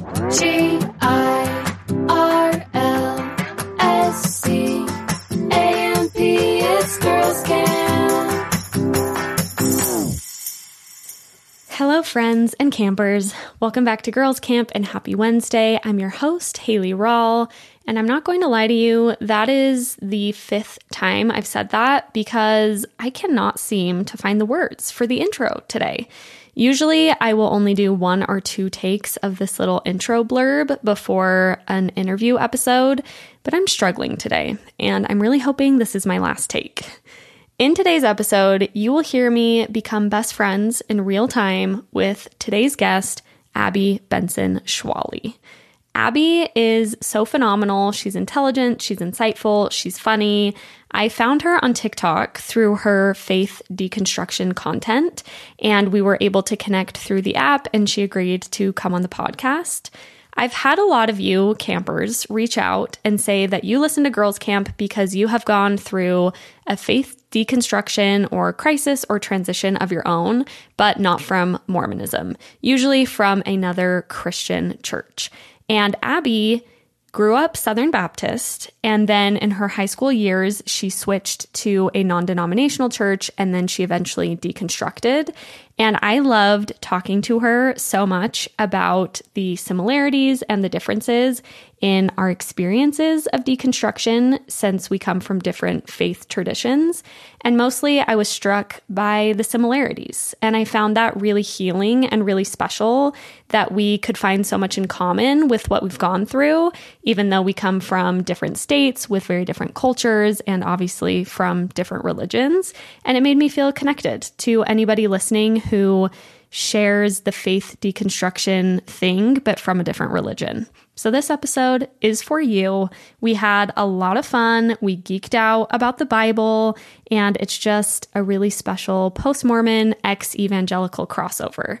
G I R L S C A M P. It's Girls Camp. Hello, friends and campers. Welcome back to Girls Camp and happy Wednesday. I'm your host, Hayley Rawle. And I'm not going to lie to you, that is the fifth time I've said that because I cannot seem to find the words for the intro today. Usually, I will only do one or two takes of this little intro blurb before an interview episode, but I'm struggling today, and I'm really hoping this is my last take. In today's episode, you will hear me become best friends in real time with today's guest, Abby Benson Schwallie. Abby is so phenomenal. She's intelligent, she's insightful, she's funny. I found her on TikTok through her faith deconstruction content, and we were able to connect through the app, and she agreed to come on the podcast. I've had a lot of you campers reach out and say that you listen to Girls Camp because you have gone through a faith deconstruction or crisis or transition of your own, but not from Mormonism, usually from another Christian church. And Abby grew up Southern Baptist, and then in her high school years, she switched to a non denominational church, and then she eventually deconstructed. And I loved talking to her so much about the similarities and the differences in our experiences of deconstruction since we come from different faith traditions. And mostly I was struck by the similarities. And I found that really healing and really special that we could find so much in common with what we've gone through, even though we come from different states with very different cultures and obviously from different religions. And it made me feel connected to anybody listening who shares the faith deconstruction thing, but from a different religion. So, this episode is for you. We had a lot of fun. We geeked out about the Bible, and it's just a really special post Mormon ex evangelical crossover.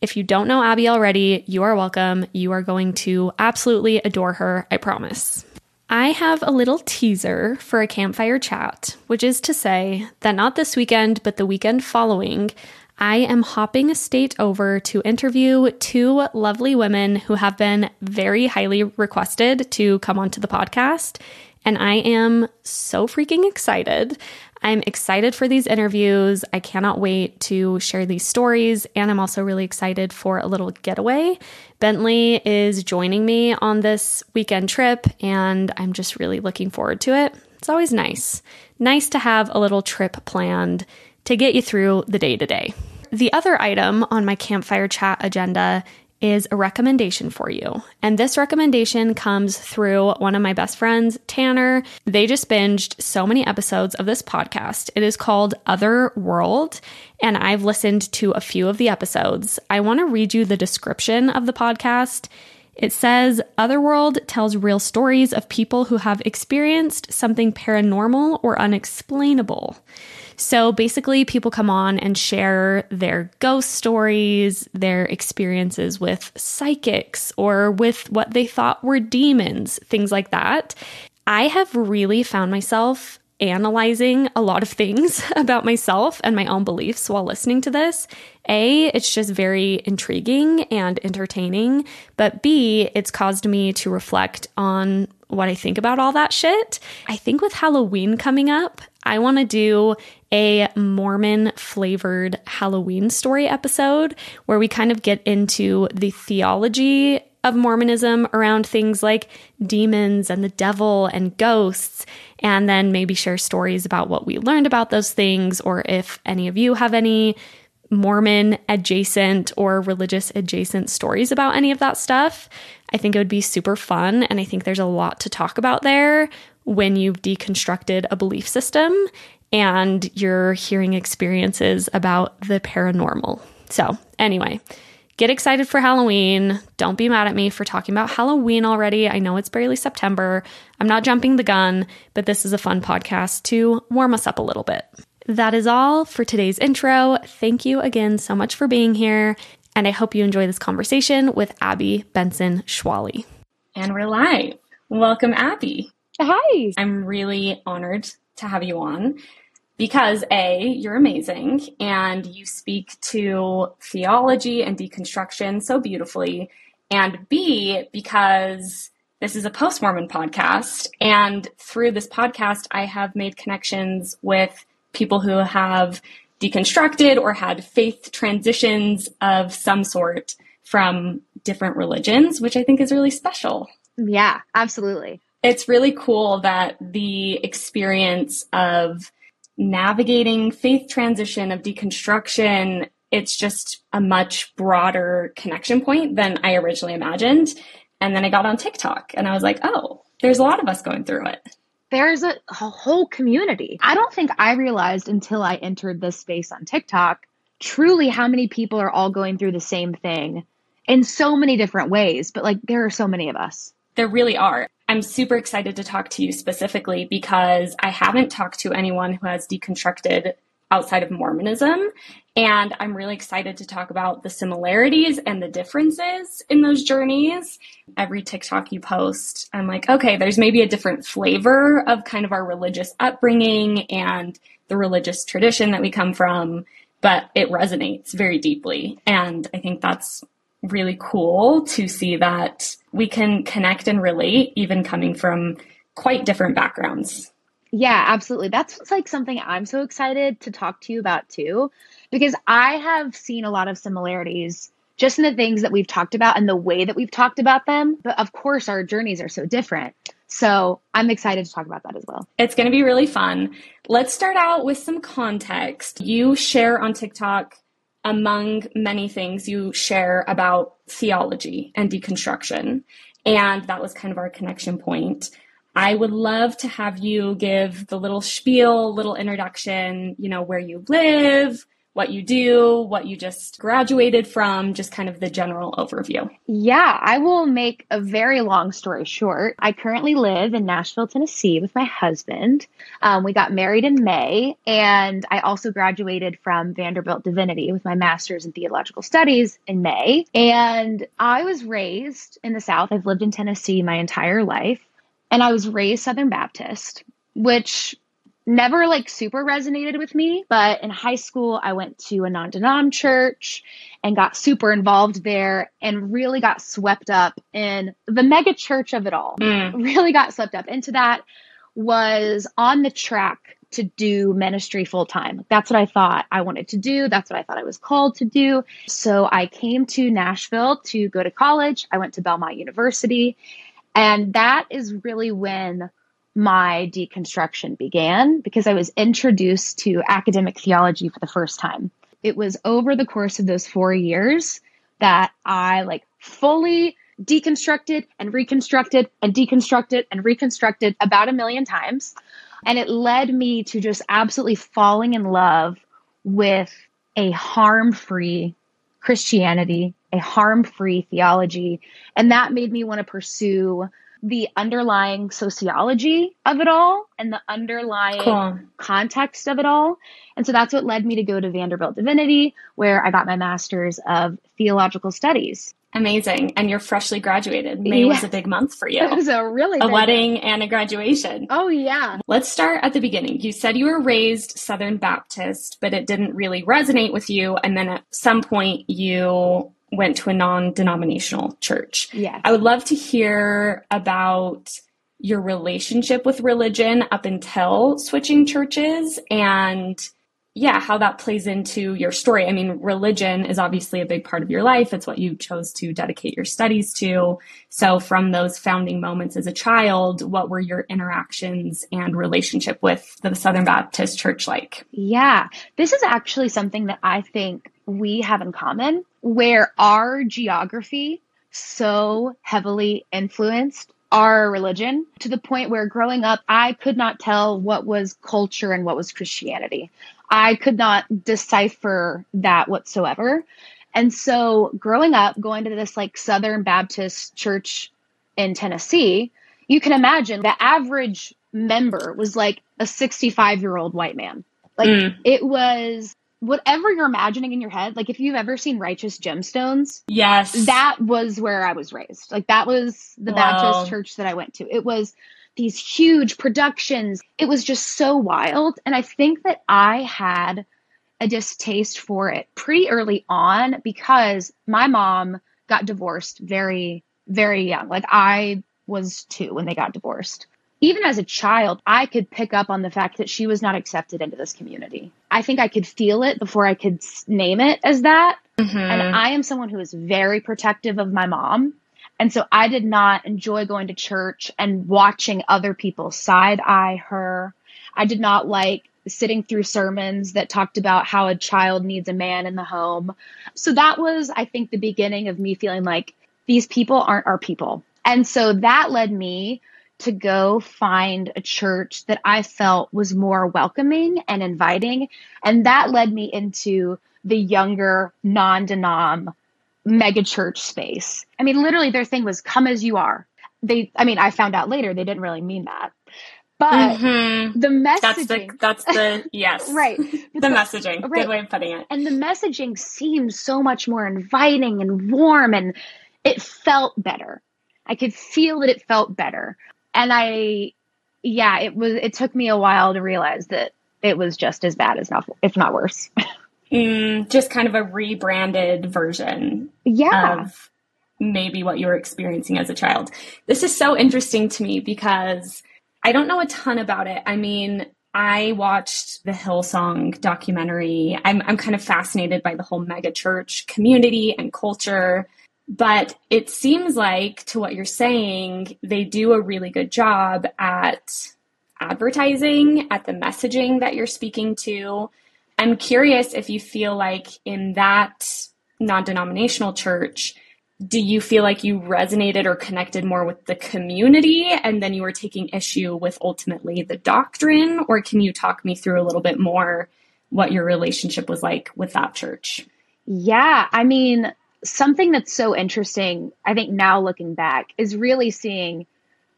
If you don't know Abby already, you are welcome. You are going to absolutely adore her, I promise. I have a little teaser for a campfire chat, which is to say that not this weekend, but the weekend following, I am hopping a state over to interview two lovely women who have been very highly requested to come onto the podcast. And I am so freaking excited. I'm excited for these interviews. I cannot wait to share these stories. And I'm also really excited for a little getaway. Bentley is joining me on this weekend trip, and I'm just really looking forward to it. It's always nice. Nice to have a little trip planned to get you through the day to day. The other item on my campfire chat agenda is a recommendation for you. And this recommendation comes through one of my best friends, Tanner. They just binged so many episodes of this podcast. It is called Otherworld, and I've listened to a few of the episodes. I want to read you the description of the podcast. It says Otherworld tells real stories of people who have experienced something paranormal or unexplainable. So basically, people come on and share their ghost stories, their experiences with psychics, or with what they thought were demons, things like that. I have really found myself analyzing a lot of things about myself and my own beliefs while listening to this. A, it's just very intriguing and entertaining, but B, it's caused me to reflect on what I think about all that shit. I think with Halloween coming up, I want to do a Mormon flavored Halloween story episode where we kind of get into the theology of Mormonism around things like demons and the devil and ghosts, and then maybe share stories about what we learned about those things, or if any of you have any Mormon adjacent or religious adjacent stories about any of that stuff. I think it would be super fun. And I think there's a lot to talk about there when you've deconstructed a belief system and you're hearing experiences about the paranormal. So, anyway, get excited for Halloween. Don't be mad at me for talking about Halloween already. I know it's barely September. I'm not jumping the gun, but this is a fun podcast to warm us up a little bit. That is all for today's intro. Thank you again so much for being here, and I hope you enjoy this conversation with Abby Benson Schwallie. And we're live. Welcome, Abby. Hi. I'm really honored to have you on because A, you're amazing and you speak to theology and deconstruction so beautifully. and B, because this is a post Mormon podcast. And through this podcast, I have made connections with people who have deconstructed or had faith transitions of some sort from different religions, which I think is really special. Yeah, absolutely. It's really cool that the experience of navigating faith transition, of deconstruction, it's just a much broader connection point than I originally imagined. And then I got on TikTok and I was like, oh, there's a lot of us going through it. There's a, a whole community. I don't think I realized until I entered this space on TikTok truly how many people are all going through the same thing in so many different ways. But like, there are so many of us. There really are. I'm super excited to talk to you specifically because I haven't talked to anyone who has deconstructed outside of Mormonism. And I'm really excited to talk about the similarities and the differences in those journeys. Every TikTok you post, I'm like, okay, there's maybe a different flavor of kind of our religious upbringing and the religious tradition that we come from, but it resonates very deeply. And I think that's really cool to see that we can connect and relate even coming from quite different backgrounds. Yeah, absolutely. That's like something I'm so excited to talk to you about too, because I have seen a lot of similarities just in the things that we've talked about and the way that we've talked about them. But of course, our journeys are so different. So I'm excited to talk about that as well. It's going to be really fun. Let's start out with some context. You share on TikTok, among many things, you share about theology and deconstruction. And that was kind of our connection point. I would love to have you give the little spiel, little introduction, you know, where you live, what you do, what you just graduated from, just kind of the general overview. Yeah, I will make a very long story short. I currently live in Nashville, Tennessee with my husband. Um, we got married in May, and I also graduated from Vanderbilt Divinity with my master's in theological studies in May. And I was raised in the South. I've lived in Tennessee my entire life. And I was raised Southern Baptist, which never like super resonated with me. But in high school, I went to a non denom church and got super involved there and really got swept up in the mega church of it all. Mm. Really got swept up into that. Was on the track to do ministry full time. That's what I thought I wanted to do. That's what I thought I was called to do. So I came to Nashville to go to college. I went to Belmont University and that is really when my deconstruction began because I was introduced to academic theology for the first time. It was over the course of those four years that I like fully deconstructed and reconstructed and deconstructed and reconstructed about a million times. And it led me to just absolutely falling in love with a harm free Christianity, a harm free theology. And that made me want to pursue the underlying sociology of it all and the underlying cool. context of it all. And so that's what led me to go to Vanderbilt Divinity, where I got my master's of theological studies. Amazing. And you're freshly graduated. May yeah. was a big month for you. It was a really a wedding month. and a graduation. Oh yeah. Let's start at the beginning. You said you were raised Southern Baptist, but it didn't really resonate with you and then at some point you went to a non-denominational church. Yeah. I would love to hear about your relationship with religion up until switching churches and yeah, how that plays into your story. I mean, religion is obviously a big part of your life. It's what you chose to dedicate your studies to. So, from those founding moments as a child, what were your interactions and relationship with the Southern Baptist Church like? Yeah, this is actually something that I think we have in common, where our geography so heavily influenced our religion to the point where growing up, I could not tell what was culture and what was Christianity. I could not decipher that whatsoever. And so growing up, going to this like Southern Baptist church in Tennessee, you can imagine the average member was like a 65 year old white man. Like mm. it was whatever you're imagining in your head. Like if you've ever seen Righteous Gemstones, yes, that was where I was raised. Like that was the wow. Baptist church that I went to. It was these huge productions. It was just so wild. And I think that I had a distaste for it pretty early on because my mom got divorced very, very young. Like I was two when they got divorced. Even as a child, I could pick up on the fact that she was not accepted into this community. I think I could feel it before I could name it as that. Mm-hmm. And I am someone who is very protective of my mom. And so I did not enjoy going to church and watching other people side eye her. I did not like sitting through sermons that talked about how a child needs a man in the home. So that was, I think, the beginning of me feeling like these people aren't our people. And so that led me to go find a church that I felt was more welcoming and inviting. And that led me into the younger, non denom mega church space. I mean, literally, their thing was come as you are. They, I mean, I found out later they didn't really mean that. But mm-hmm. the messaging. That's the, that's the yes. right. the, the, messaging. Right. Good way of putting it. And the messaging seemed so much more inviting and warm and it felt better. I could feel that it felt better. And I, yeah, it was, it took me a while to realize that it was just as bad as not, if not worse. mm, just kind of a rebranded version. Yeah. Of maybe what you were experiencing as a child. This is so interesting to me because I don't know a ton about it. I mean, I watched the Hillsong documentary. I'm, I'm kind of fascinated by the whole mega church community and culture. But it seems like, to what you're saying, they do a really good job at advertising, at the messaging that you're speaking to. I'm curious if you feel like in that non denominational church, do you feel like you resonated or connected more with the community and then you were taking issue with ultimately the doctrine or can you talk me through a little bit more what your relationship was like with that church yeah i mean something that's so interesting i think now looking back is really seeing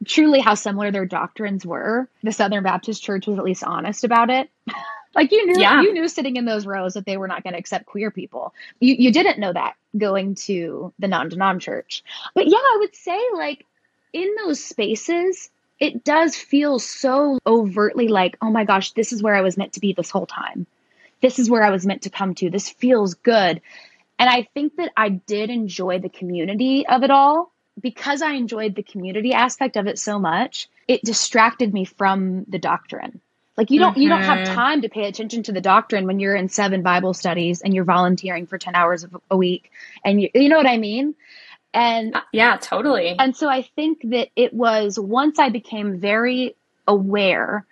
truly how similar their doctrines were the southern baptist church was at least honest about it Like you knew yeah. you knew sitting in those rows that they were not going to accept queer people. You you didn't know that going to the non-denom church. But yeah, I would say like in those spaces, it does feel so overtly like, oh my gosh, this is where I was meant to be this whole time. This is where I was meant to come to. This feels good. And I think that I did enjoy the community of it all because I enjoyed the community aspect of it so much. It distracted me from the doctrine. Like you don't mm-hmm. you don't have mm-hmm. time to pay attention to the doctrine when you're in seven Bible studies and you're volunteering for 10 hours a week and you you know what I mean? And uh, yeah, totally. And so I think that it was once I became very aware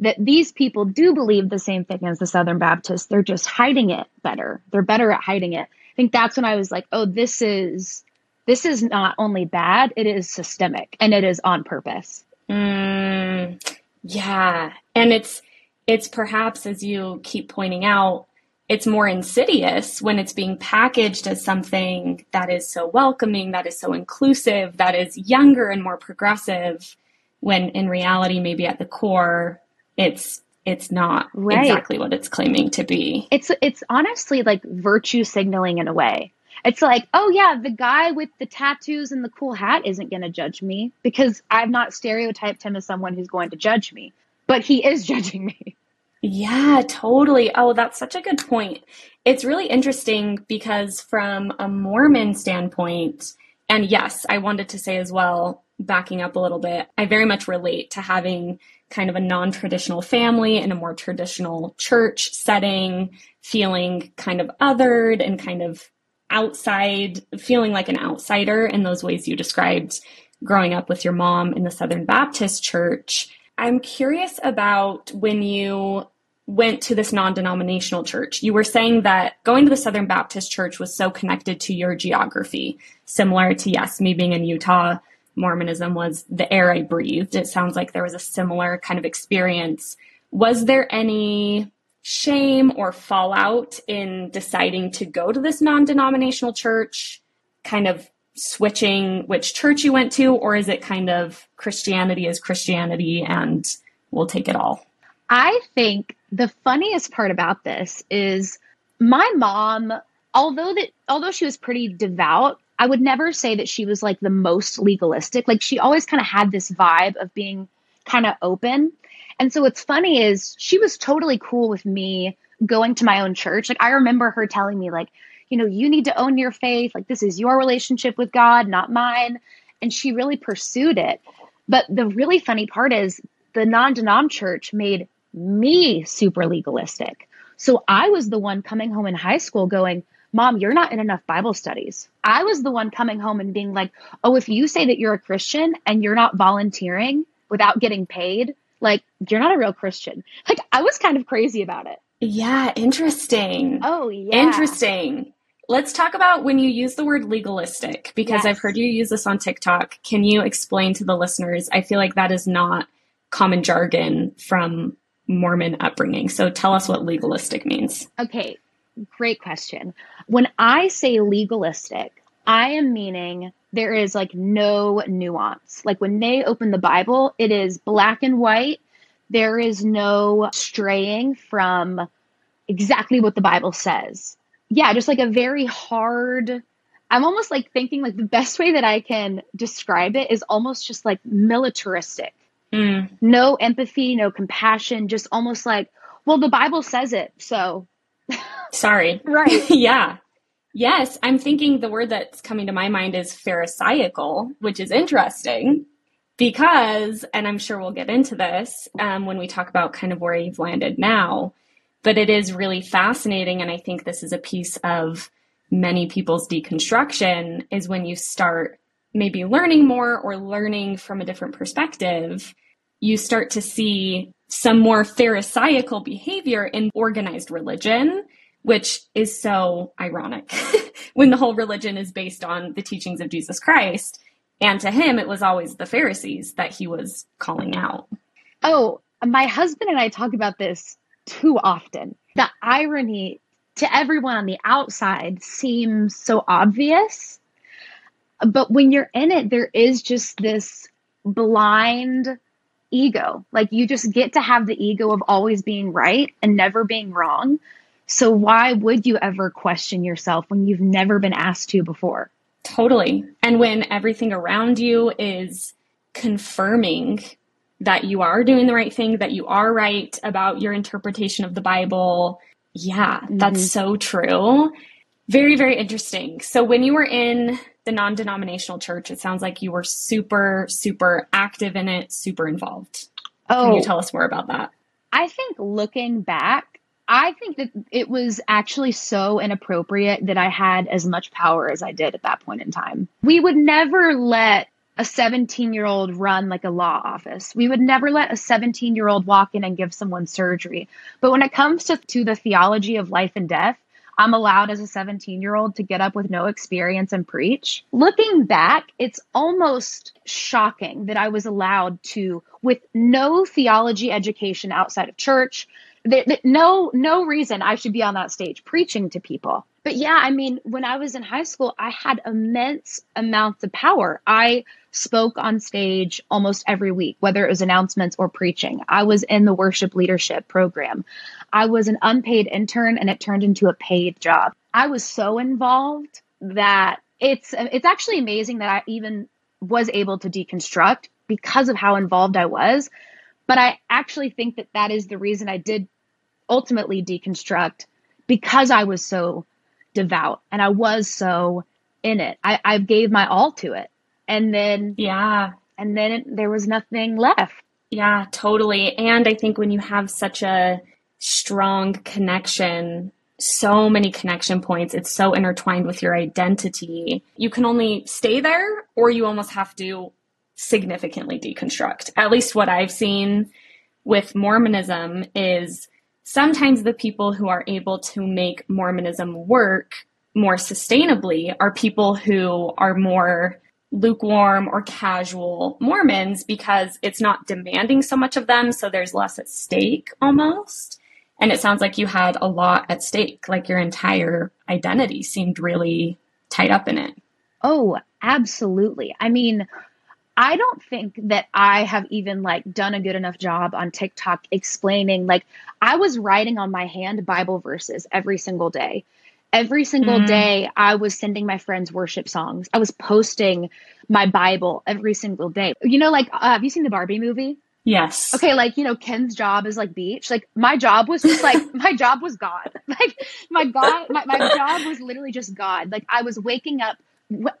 that these people do believe the same thing as the Southern Baptists. They're just hiding it better. They're better at hiding it. I think that's when I was like, oh, this is this is not only bad, it is systemic and it is on purpose. Mm, yeah. And it's it's perhaps as you keep pointing out, it's more insidious when it's being packaged as something that is so welcoming, that is so inclusive, that is younger and more progressive, when in reality maybe at the core it's it's not right. exactly what it's claiming to be. It's it's honestly like virtue signaling in a way. It's like, oh yeah, the guy with the tattoos and the cool hat isn't going to judge me because I've not stereotyped him as someone who's going to judge me, but he is judging me. Yeah, totally. Oh, that's such a good point. It's really interesting because from a Mormon standpoint, and yes, I wanted to say as well, backing up a little bit, I very much relate to having kind of a non traditional family in a more traditional church setting, feeling kind of othered and kind of outside, feeling like an outsider in those ways you described growing up with your mom in the Southern Baptist Church. I'm curious about when you went to this non denominational church. You were saying that going to the Southern Baptist Church was so connected to your geography, similar to, yes, me being in Utah. Mormonism was the air I breathed. It sounds like there was a similar kind of experience. Was there any shame or fallout in deciding to go to this non denominational church, kind of switching which church you went to, or is it kind of Christianity is Christianity and we'll take it all? I think the funniest part about this is my mom, although that although she was pretty devout, I would never say that she was like the most legalistic. Like she always kind of had this vibe of being kind of open. And so what's funny is she was totally cool with me going to my own church. Like I remember her telling me like you know, you need to own your faith. Like, this is your relationship with God, not mine. And she really pursued it. But the really funny part is the non denom church made me super legalistic. So I was the one coming home in high school going, Mom, you're not in enough Bible studies. I was the one coming home and being like, Oh, if you say that you're a Christian and you're not volunteering without getting paid, like, you're not a real Christian. Like, I was kind of crazy about it. Yeah, interesting. Oh, yeah. Interesting. Let's talk about when you use the word legalistic because Yes. I've heard you use this on TikTok. Can you explain to the listeners? I feel like that is not common jargon from Mormon upbringing. So tell us what legalistic means. Okay, great question. When I say legalistic, I am meaning there is like no nuance. Like when they open the Bible, it is black and white. There is no straying from exactly what the Bible says. Yeah, just like a very hard. I'm almost like thinking like the best way that I can describe it is almost just like militaristic Mm, no empathy, no compassion, just almost like, well, the Bible says it. So, sorry. right. yeah. Yes, I'm thinking the word that's coming to my mind is pharisaical, which is interesting because, and I'm sure we'll get into this um, when we talk about kind of where you've landed now, but it is really fascinating. And I think this is a piece of many people's deconstruction is when you start maybe learning more or learning from a different perspective, you start to see some more pharisaical behavior in organized religion which is so ironic when the whole religion is based on the teachings of Jesus Christ. And to him, it was always the Pharisees that he was calling out. Oh, my husband and I talk about this too often. The irony to everyone on the outside seems so obvious. But when you're in it, there is just this blind ego. Like you just get to have the ego of always being right and never being wrong. So why would you ever question yourself when you've never been asked to before? Totally. And when everything around you is confirming that you are doing the right thing, that you are right about your interpretation of the Bible. Yeah, mm-hmm. that's so true. Very, very interesting. So, when you were in the non denominational church, it sounds like you were super, super active in it, super involved. Can Oh, you tell us more about that? I think looking back, I think that it was actually so inappropriate that I had as much power as I did at that point in time. We would never let a 17 year old run like a law office. We would never let a 17 year old walk in and give someone surgery. But when it comes to, to the theology of life and death, I'm allowed as a 17 year old to get up with no experience and preach. Looking back, it's almost shocking that I was allowed to, with no theology education outside of church, that, that no no reason I should be on that stage preaching to people. But yeah, I mean, when I was in high school, I had immense amounts of power. I spoke on stage almost every week, whether it was announcements or preaching. I was in the worship leadership program. I was an unpaid intern and it turned into a paid job. I was so involved that it's it's actually amazing that I even was able to deconstruct because of how involved I was. But I actually think that that is the reason I did ultimately deconstruct because I was so devout and I was so in it. I, I gave my all to it. And then Yeah. and then it, there was nothing left. Yeah, totally. And I think when you have such a strong connection, so many connection points, it's so intertwined with your identity. You can only stay there or you almost have to significantly deconstruct. At least what I've seen with Mormonism is sometimes the people who are able to make Mormonism work more sustainably are people who are more lukewarm or casual Mormons because it's not demanding so much of them, so there's less at stake almost. And it sounds like you had a lot at stake, like your entire identity seemed really tied up in it. Oh, absolutely. I mean, I don't think that I have even like done a good enough job on TikTok explaining like I was writing on my hand Bible verses every single day. Every single Mm. day I was sending my friends worship songs. I was posting my Bible every single day. You know like uh, have you seen the Barbie movie? Yes. Okay, like you know, Ken's job is like beach. Like my job was just like my job was God. Like my God, my, my job was literally just God. Like I was waking up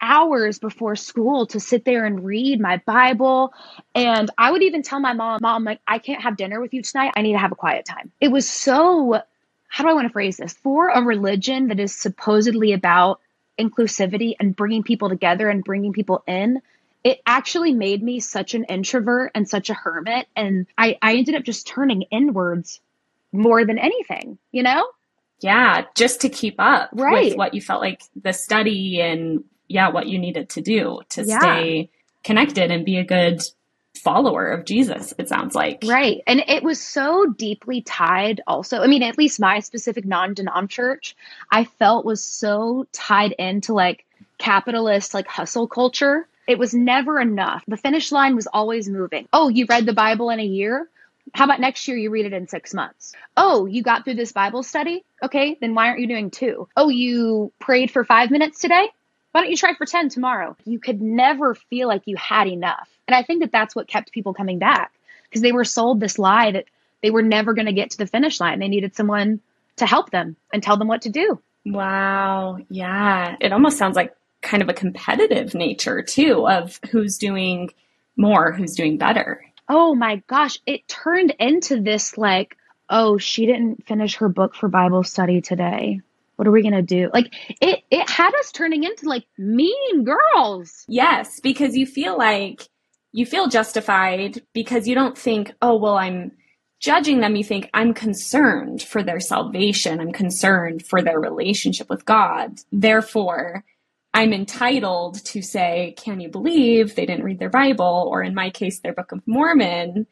hours before school to sit there and read my Bible. And I would even tell my mom, Mom, like, I can't have dinner with you tonight. I need to have a quiet time. It was so, how do I want to phrase this? For a religion that is supposedly about inclusivity and bringing people together and bringing people in, it actually made me such an introvert and such a hermit. And I, I ended up just turning inwards more than anything, you know? Yeah, just to keep up Right. with what you felt like the study and yeah, what you needed to do to Yeah. stay connected and be a good follower of Jesus, it sounds like. Right. And it was so deeply tied also. I mean, at least my specific non denom church, I felt was so tied into like capitalist, like hustle culture. It was never enough. The finish line was always moving. Oh, you read the Bible in a year? How about next year you read it in six months? Oh, you got through this Bible study? Okay, then why aren't you doing two? Oh, you prayed for five minutes today? Why don't you try for 10 tomorrow? You could never feel like you had enough. And I think that that's what kept people coming back because they were sold this lie that they were never going to get to the finish line. They needed someone to help them and tell them what to do. Wow. Yeah. It almost sounds like kind of a competitive nature too of who's doing more, who's doing better. Oh my gosh, it turned into this like, oh, she didn't finish her book for Bible study today. What are we going to do? Like it it had us turning into like mean girls. Yes, because you feel like you feel justified because you don't think, oh, well, I'm judging them. You think, I'm concerned for their salvation. I'm concerned for their relationship with God. Therefore, I'm entitled to say, can you believe they didn't read their Bible? Or in my case, their Book of Mormon.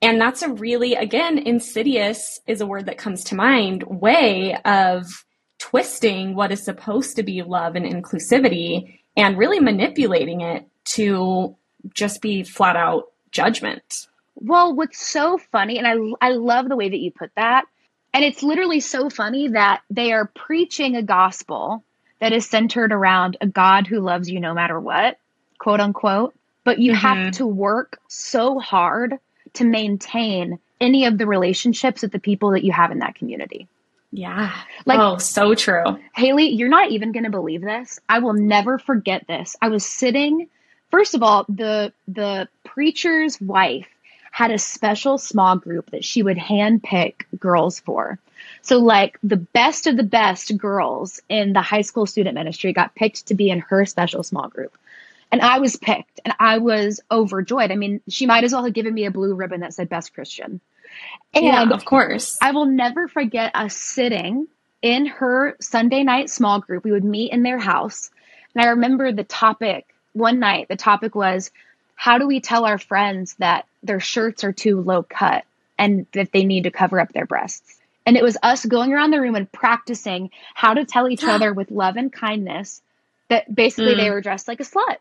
And that's a really, again, insidious is a word that comes to mind way of twisting what is supposed to be love and inclusivity and really manipulating it to just be flat out judgment. Well, what's so funny, and I, I love the way that you put that, and it's literally so funny that they are preaching a gospel that is centered around a God who loves you no matter what, quote unquote, but you have mm-hmm. to work so hard to maintain any of the relationships with the people that you have in that community. Yeah. Like- oh, so true. Hayley, you're not even going to believe this. I will never forget this. I was sitting First of all, the the preacher's wife had a special small group that she would handpick girls for. So like the best of the best girls in the high school student ministry got picked to be in her special small group. And I was picked and I was overjoyed. I mean, she might as well have given me a blue ribbon that said best Christian. And yeah, of course. I will never forget us sitting in her Sunday night small group. We would meet in their house. And I remember the topic one night, the topic was how do we tell our friends that their shirts are too low cut and that they need to cover up their breasts? And it was us going around the room and practicing how to tell each other with love and kindness that basically they were dressed like a slut.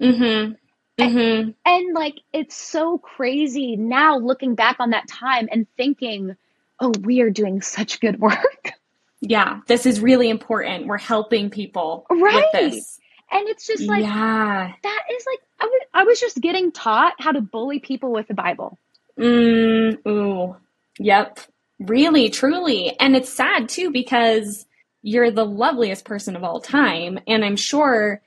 mm-hmm. Mm-hmm. And like, it's so crazy now looking back on that time and thinking, oh, we are doing such good work. Yeah, this is really important. We're helping people Right. with this. And it's just like, yeah. that is like, I was, I was just getting taught how to bully people with the Bible. Mm, ooh. Yep. Really, truly. And it's sad too because you're the loveliest person of all time. And I'm sure,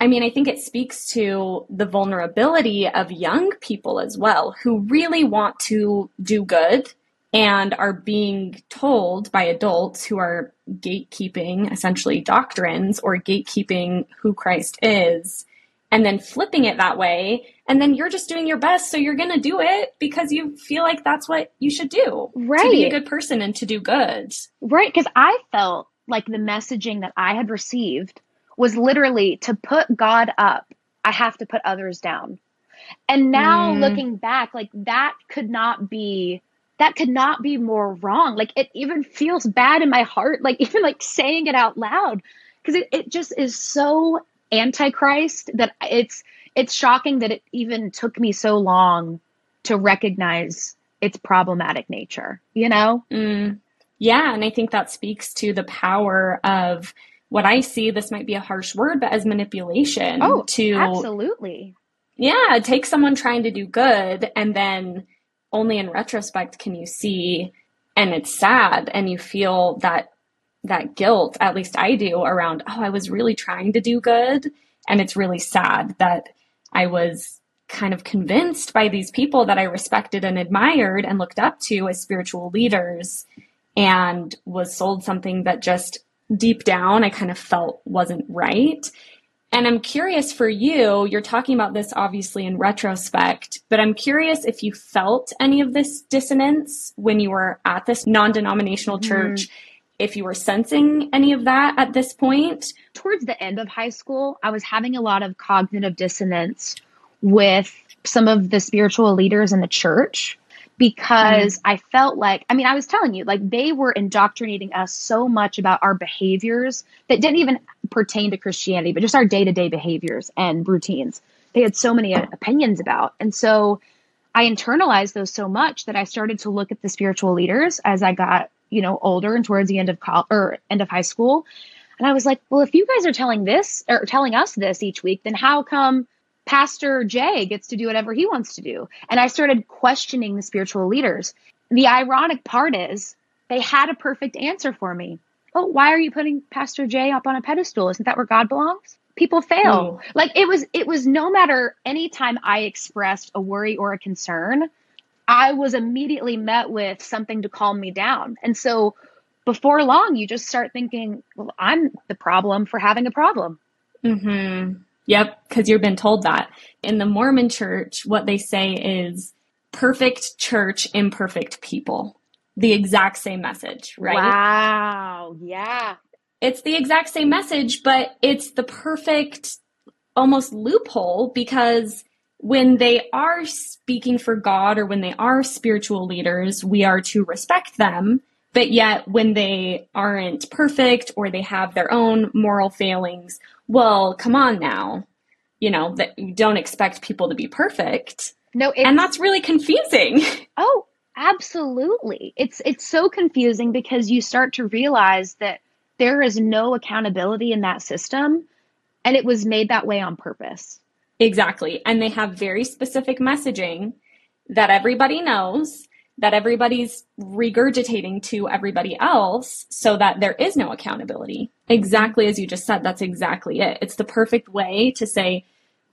I mean, I think it speaks to the vulnerability of young people as well who really want to do good and are being told by adults who are gatekeeping essentially doctrines or gatekeeping who Christ is and then flipping it that way. And then you're just doing your best so you're going to do it because you feel like that's what you should do. Right to be a good person and to do good. Right. Because I felt like the messaging that I had received was literally to put God up, I have to put others down. And now Mm. looking back, like that could not be that could not be more wrong. Like it even feels bad in my heart, like even like saying it out loud. Because it, it just is so antichrist that it's it's shocking that it even took me so long to recognize its problematic nature, you know? Mm. Yeah, and I think that speaks to the power of what I see. This might be a harsh word, but as manipulation Oh, to Absolutely. yeah, take someone trying to do good and then only in retrospect can you see and it's sad and you feel that that guilt at least i do around oh i was really trying to do good and it's really sad that i was kind of convinced by these people that i respected and admired and looked up to as spiritual leaders and was sold something that just deep down I kind of felt wasn't right. And I'm curious for you, you're talking about this obviously in retrospect, but I'm curious if you felt any of this dissonance when you were at this non denominational mm-hmm. church, mm. if you were sensing any of that at this point. Towards the end of high school, I was having a lot of cognitive dissonance with some of the spiritual leaders in the church because mm. I felt like, I mean, I was telling you, like they were indoctrinating us so much about our behaviors that didn't even pertain to Christianity, but just our day to day behaviors and routines. They had so many opinions about. And so I internalized those so much that I started to look at the spiritual leaders as I got, you know, older and towards the end of college or end of high school. And I was like, well, if you guys are telling this or telling us this each week, then how come Pastor Jay gets to do whatever he wants to do. And I started questioning the spiritual leaders. The ironic part is they had a perfect answer for me. Oh, why are you putting Pastor Jay up on a pedestal? Isn't that where God belongs? People fail. Mm. Like it was it was no matter any time I expressed a worry or a concern, I was immediately met with something to calm me down. And so before long, you just start thinking, well, I'm the problem for having a problem. Mhm. Yep, because you've been told that. In the Mormon church, what they say is perfect church, imperfect people. The exact same message, right? Wow. Yeah. It's the exact same message, but it's the perfect almost loophole because when they are speaking for God or when they are spiritual leaders, we are to respect them. But yet, when they aren't perfect or they have their own moral failings, well, come on now. You know, that you don't expect people to be perfect. No, and that's really confusing. Oh, absolutely. It's it's so confusing because you start to realize that there is no accountability in that system and it was made that way on purpose. Exactly. And they have very specific messaging that everybody knows that everybody's regurgitating to everybody else so that there is no accountability. Exactly as you just said, that's exactly it. It's the perfect way to say,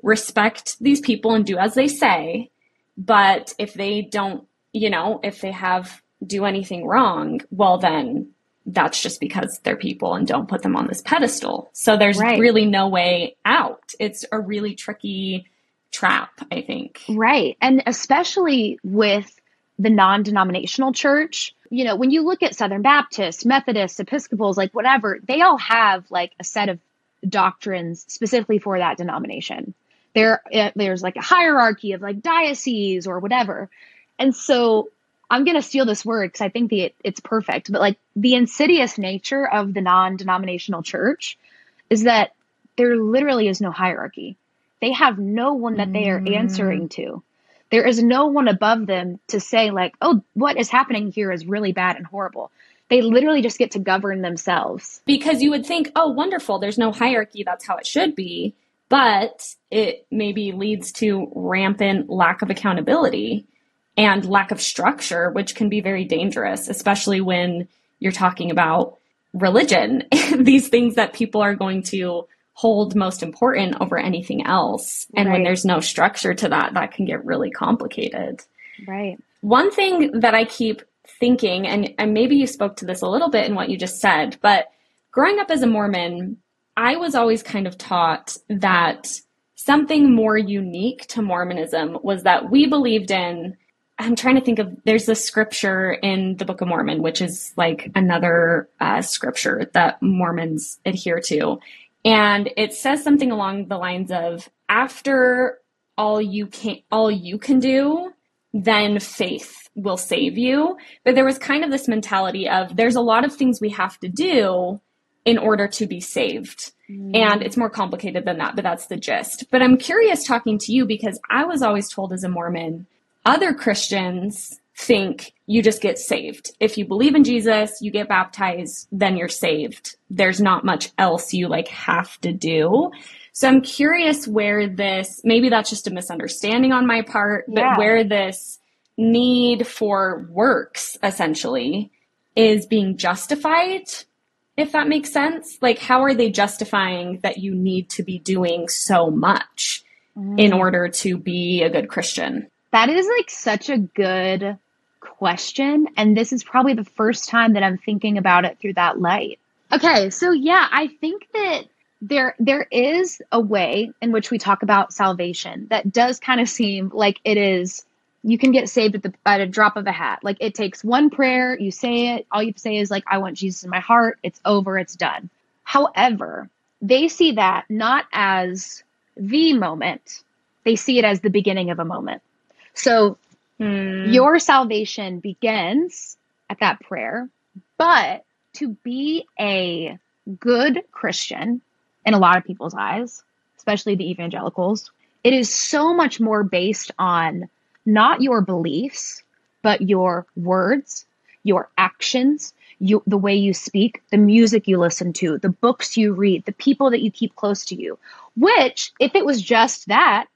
respect these people and do as they say. But if they don't, you know, if they have do anything wrong, well, then that's just because they're people and don't put them on this pedestal. So there's right. really no way out. It's a really tricky trap, I think. Right. And especially with the non denominational church, you know, when you look at Southern Baptists, Methodists, Episcopals, like whatever, they all have like a set of doctrines specifically for that denomination. There, uh, there's like a hierarchy of like dioceses or whatever. And so I'm going to steal this word because I think the, it's perfect, but like the insidious nature of the non denominational church is that there literally is no hierarchy. They have no one that they are answering to. There is no one above them to say, like, oh, what is happening here is really bad and horrible. They literally just get to govern themselves. Because you would think, oh, wonderful, there's no hierarchy, that's how it should be. But it maybe leads to rampant lack of accountability and lack of structure, which can be very dangerous, especially when you're talking about religion, these things that people are going to hold most important over anything else. And right. when there's no structure to that, that can get really complicated. Right. One thing that I keep thinking, and, and maybe you spoke to this a little bit in what you just said, but growing up as a Mormon, I was always kind of taught that something more unique to Mormonism was that we believed in. I'm trying to think of, there's this scripture in the Book of Mormon, which is like another uh, scripture that Mormons adhere to. And it says something along the lines of after all you can all you can do, then faith will save you. But there was kind of this mentality of there's a lot of things we have to do in order to be saved. Mm. And it's more complicated than that, but that's the gist. But I'm curious talking to you because I was always told as a Mormon, other Christians think you just get saved. If you believe in Jesus, you get baptized, then you're saved. There's not much else you like have to do. So I'm curious where this, maybe that's just a misunderstanding on my part, but yeah. where this need for works essentially is being justified if that makes sense like how are they justifying that you need to be doing so much mm. in order to be a good christian that is like such a good question and this is probably the first time that i'm thinking about it through that light okay so yeah i think that there there is a way in which we talk about salvation that does kind of seem like it is you can get saved at the at a drop of a hat. Like it takes one prayer, you say it, all you say is like I want Jesus in my heart, it's over, it's done. However, they see that not as the moment. They see it as the beginning of a moment. So hmm. your salvation begins at that prayer, but to be a good Christian in a lot of people's eyes, especially the evangelicals, it is so much more based on not your beliefs, but your words, your actions, you, the way you speak, the music you listen to, the books you read, the people that you keep close to you. Which, if it was just that,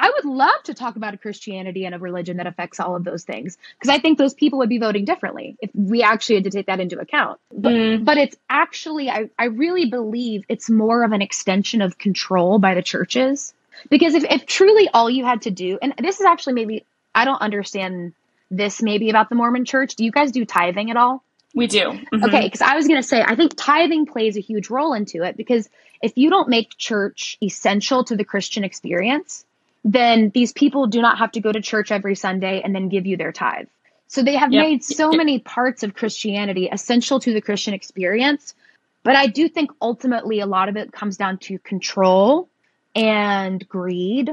I would love to talk about a Christianity and a religion that affects all of those things because I think those people would be voting differently if we actually had to take that into account. But, mm. but it's actually, I, I really believe it's more of an extension of control by the churches. Because if, if truly all you had to do, and this is actually maybe I don't understand this maybe about the Mormon church. Do you guys do tithing at all? We do. Mm-hmm. Okay, because I was going to say, I think tithing plays a huge role into it because if you don't make church essential to the Christian experience, then these people do not have to go to church every Sunday and then give you their tithe. So they have yep. made so yep. many parts of Christianity essential to the Christian experience. But I do think ultimately a lot of it comes down to control and greed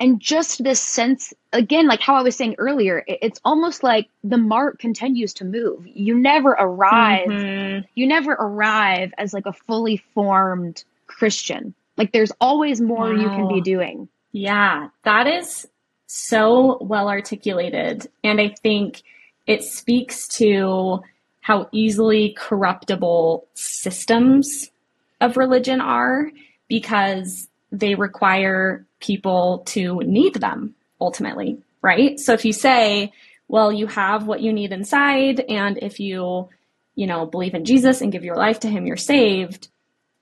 and just this sense again like how i was saying earlier it's almost like the mark continues to move you never arrive mm-hmm. you never arrive as like a fully formed christian like there's always more wow. you can be doing yeah that is so well articulated and i think it speaks to how easily corruptible systems of religion are because they require people to need them ultimately, right? So if you say, well, you have what you need inside, and if you, you know, believe in Jesus and give your life to Him, you're saved.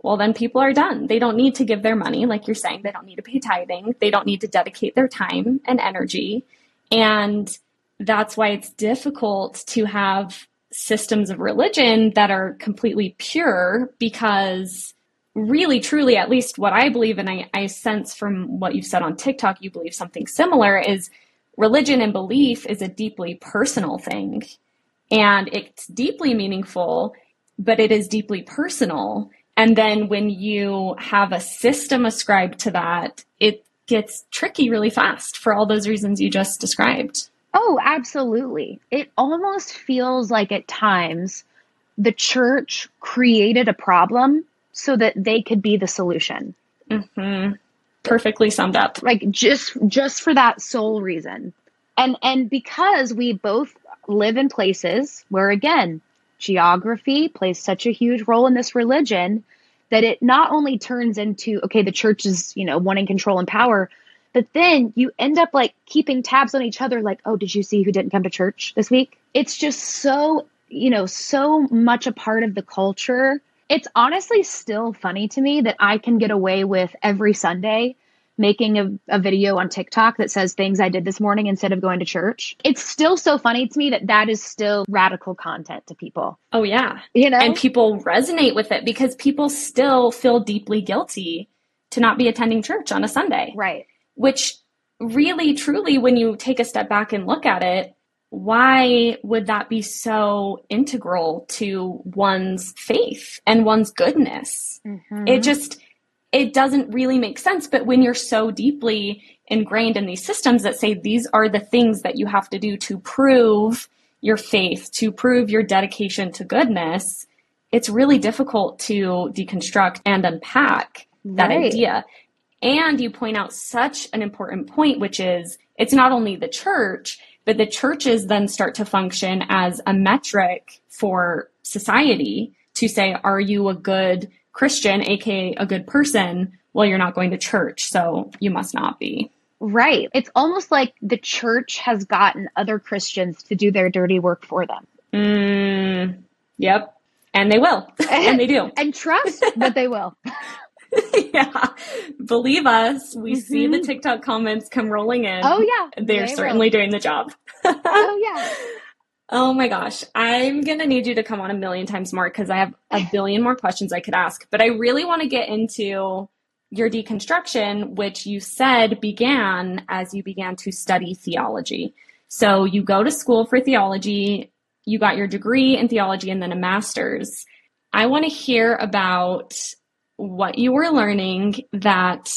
Well, then people are done. They don't need to give their money, like you're saying. They don't need to pay tithing. They don't need to dedicate their time and energy. And that's why it's difficult to have systems of religion that are completely pure because really truly at least what i believe and I, I sense from what you've said on tiktok you believe something similar is religion and belief is a deeply personal thing and it's deeply meaningful but it is deeply personal and then when you have a system ascribed to that it gets tricky really fast for all those reasons you just described oh absolutely it almost feels like at times the church created a problem so that they could be the solution. Mm-hmm. Perfectly summed up. Like just just for that sole reason. And and because we both live in places where again, geography plays such a huge role in this religion that it not only turns into okay, the church is, you know, wanting control and power, but then you end up like keeping tabs on each other like, "Oh, did you see who didn't come to church this week?" It's just so, you know, so much a part of the culture it's honestly still funny to me that I can get away with every Sunday making a, a, video on TikTok that says things I did this morning instead of going to church. It's still so funny to me that that is still radical content to people. Oh, yeah. You know? And people resonate with it because people still feel deeply guilty to not be attending church on a Sunday. Right. Which really, truly, when you take a step back and look at it, why would that be so integral to one's faith and one's goodness? Mm-hmm. It just it doesn't really make sense. But when you're so deeply ingrained in these systems that say these are the things that you have to do to prove your faith, to prove your dedication to goodness, it's really difficult to deconstruct and unpack that right. idea. And you point out such an important point, which is it's not only the church, but the churches then start to function as a metric for society to say, are you a good Christian, aka a good person? Well, you're not going to church, so you must not be. Right. It's almost like the church has gotten other Christians to do their dirty work for them. Mm, yep. And they will. and they do. And trust that they will. yeah. Believe us, we see the Mhm. TikTok comments come rolling in. Oh, yeah. They're they certainly will. doing the job. Oh, yeah. Oh my gosh. I'm going to need you to come on a million times more because I have a billion more questions I could ask. But I really want to get into your deconstruction, which you said began as you began to study theology. So you go to school for theology, you got your degree in theology and then a master's. I want to hear about what you were learning that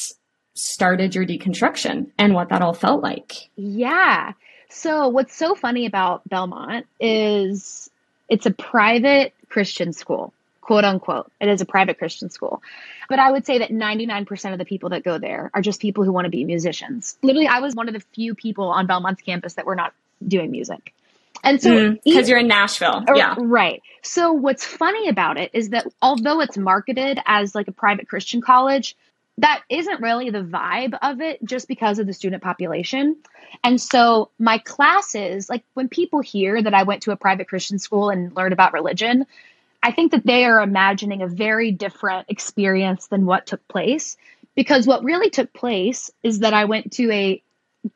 started your deconstruction and what that all felt like. Yeah. So, what's so funny about Belmont is it's a private Christian school, quote unquote. It is a private Christian school. But I would say that 99% of the people that go there are just people who want to be musicians. Literally, I was one of the few people on Belmont's campus that were not doing music. And so, mm, Because you're in Nashville. Or- Yeah. Right. So what's funny about it is that although it's marketed as like a private Christian college, that isn't really the vibe of it just because of the student population. And so my classes, like when people hear that I went to a private Christian school and learned about religion, I think that they are imagining a very different experience than what took place. Because what really took place is that I went to a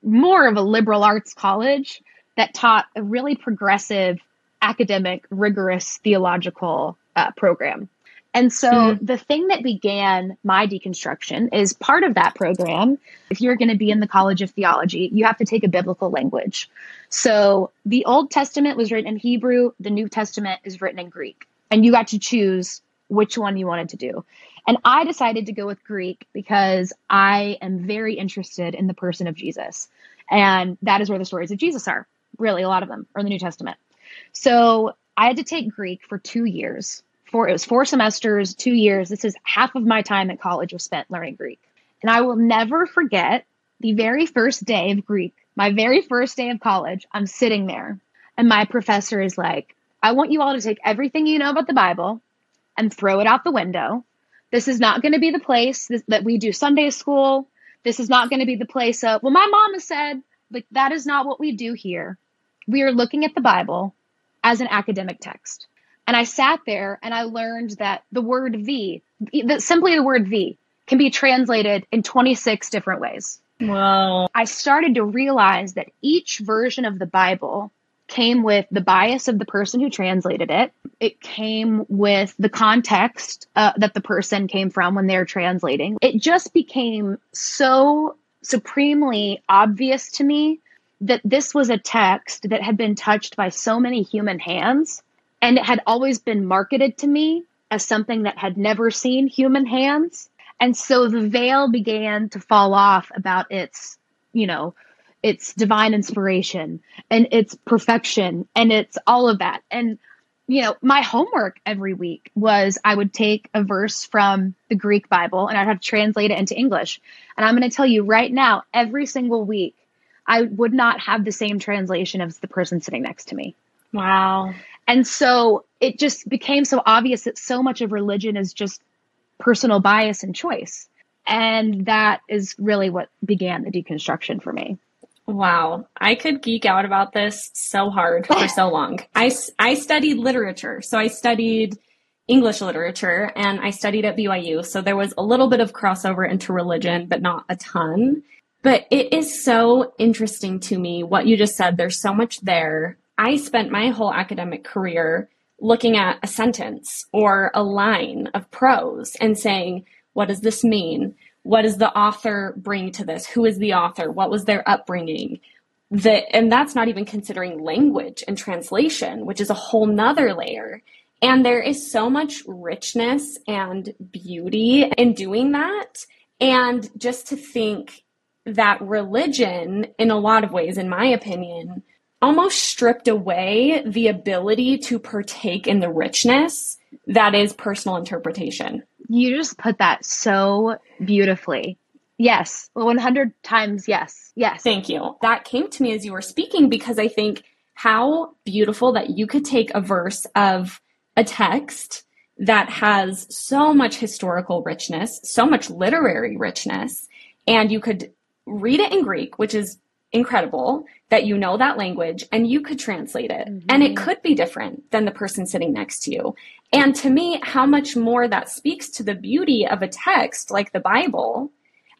more of a liberal arts college that taught a really progressive, academic, rigorous theological uh, program. And so Mm. the thing that began my deconstruction is part of that program. If you're going to be in the College of Theology, you have to take a biblical language. So the Old Testament was written in Hebrew, the New Testament is written in Greek. And you got to choose which one you wanted to do. And I decided to go with Greek because I am very interested in the person of Jesus. And that is where the stories of Jesus are. Really, a lot of them are in the New Testament. So I had to take Greek for two years. Four, it was four semesters, two years. This is half of my time at college was spent learning Greek. And I will never forget the very first day of Greek, my very first day of college. I'm sitting there, and my professor is like, I want you all to take everything you know about the Bible and throw it out the window. This is not going to be the place that we do Sunday school. This is not going to be the place of, well, my mama said, like, that is not what we do here. We are looking at the Bible as an academic text. And I sat there and I learned that the word V, that simply the word V, can be translated in 26 different ways. Whoa. I started to realize that each version of the Bible came with the bias of the person who translated it. It came with the context uh, that the person came from when they're translating. It just became so supremely obvious to me that this was a text that had been touched by so many human hands and it had always been marketed to me as something that had never seen human hands. And so the veil began to fall off about its, you know, its divine inspiration and its perfection and it's all of that. And, you know, my homework every week was I would take a verse from the Greek Bible and I'd have to translate it into English. And I'm going to tell you right now, every single week, I would not have the same translation as the person sitting next to me. Wow. And so it just became so obvious that so much of religion is just personal bias and choice. And that is really what began the deconstruction for me. Wow. I could geek out about this so hard for so long. I, I studied literature. So I studied English literature and I studied at BYU. So there was a little bit of crossover into religion, but not a ton. But it is so interesting to me what you just said. There's so much there. I spent my whole academic career looking at a sentence or a line of prose and saying, what does this mean? What does the author bring to this? Who is the author? What was their upbringing? The, and that's not even considering language and translation, which is a whole nother layer. And there is so much richness and beauty in doing that. And just to think that religion, in a lot of ways, in my opinion, almost stripped away the ability to partake in the richness that is personal interpretation. You just put that so beautifully. Yes, 100 times yes. Yes. Thank you. That came to me as you were speaking because I think how beautiful that you could take a verse of a text that has so much historical richness, so much literary richness, and you could read it in Greek, which is incredible that you know that language and you could translate it. Mm-hmm. And it could be different than the person sitting next to you. And to me, how much more that speaks to the beauty of a text like the Bible,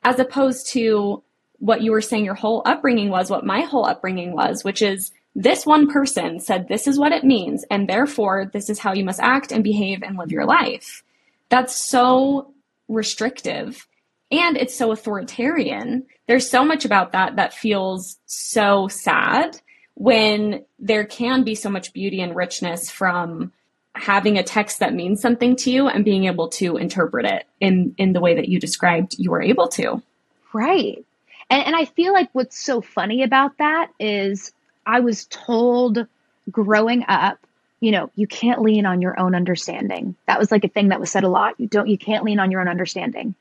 as opposed to what you were saying your whole upbringing was, what my whole upbringing was, which is this one person said this is what it means, and therefore this is how you must act and behave and live your life. That's so restrictive and it's so authoritarian. There's so much about that that feels so sad when there can be so much beauty and richness from having a text that means something to you and being able to interpret it in in the way that you described you were able to. Right. And, and I feel like what's so funny about that is I was told growing up, you know, you can't lean on your own understanding. That was like a thing that was said a lot. You don't, you can't lean on your own understanding.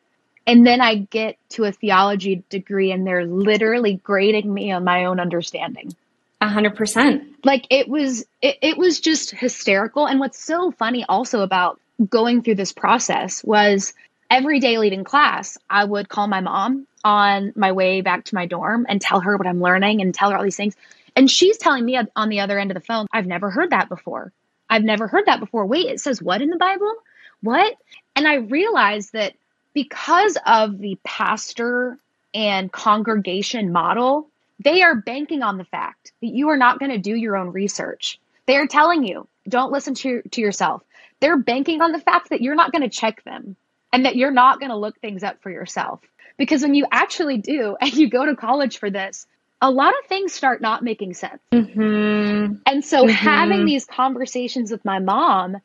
And then I get to a theology degree and they're literally grading me on my own understanding. A hundred percent. Like it was, it, it was just hysterical. And what's so funny also about going through this process was every day leaving class, I would call my mom on my way back to my dorm and tell her what I'm learning and tell her all these things. And she's telling me on the other end of the phone, I've never heard that before. I've never heard that before. Wait, it says what in the Bible? What? And I realized that because of the pastor and congregation model, they are banking on the fact that you are not going to do your own research. They are telling you, don't listen to, to yourself. They're banking on the fact that you're not going to check them and that you're not going to look things up for yourself. Because when you actually do and you go to college for this, a lot of things start not making sense. Mm-hmm. And so mm-hmm. having these conversations with my mom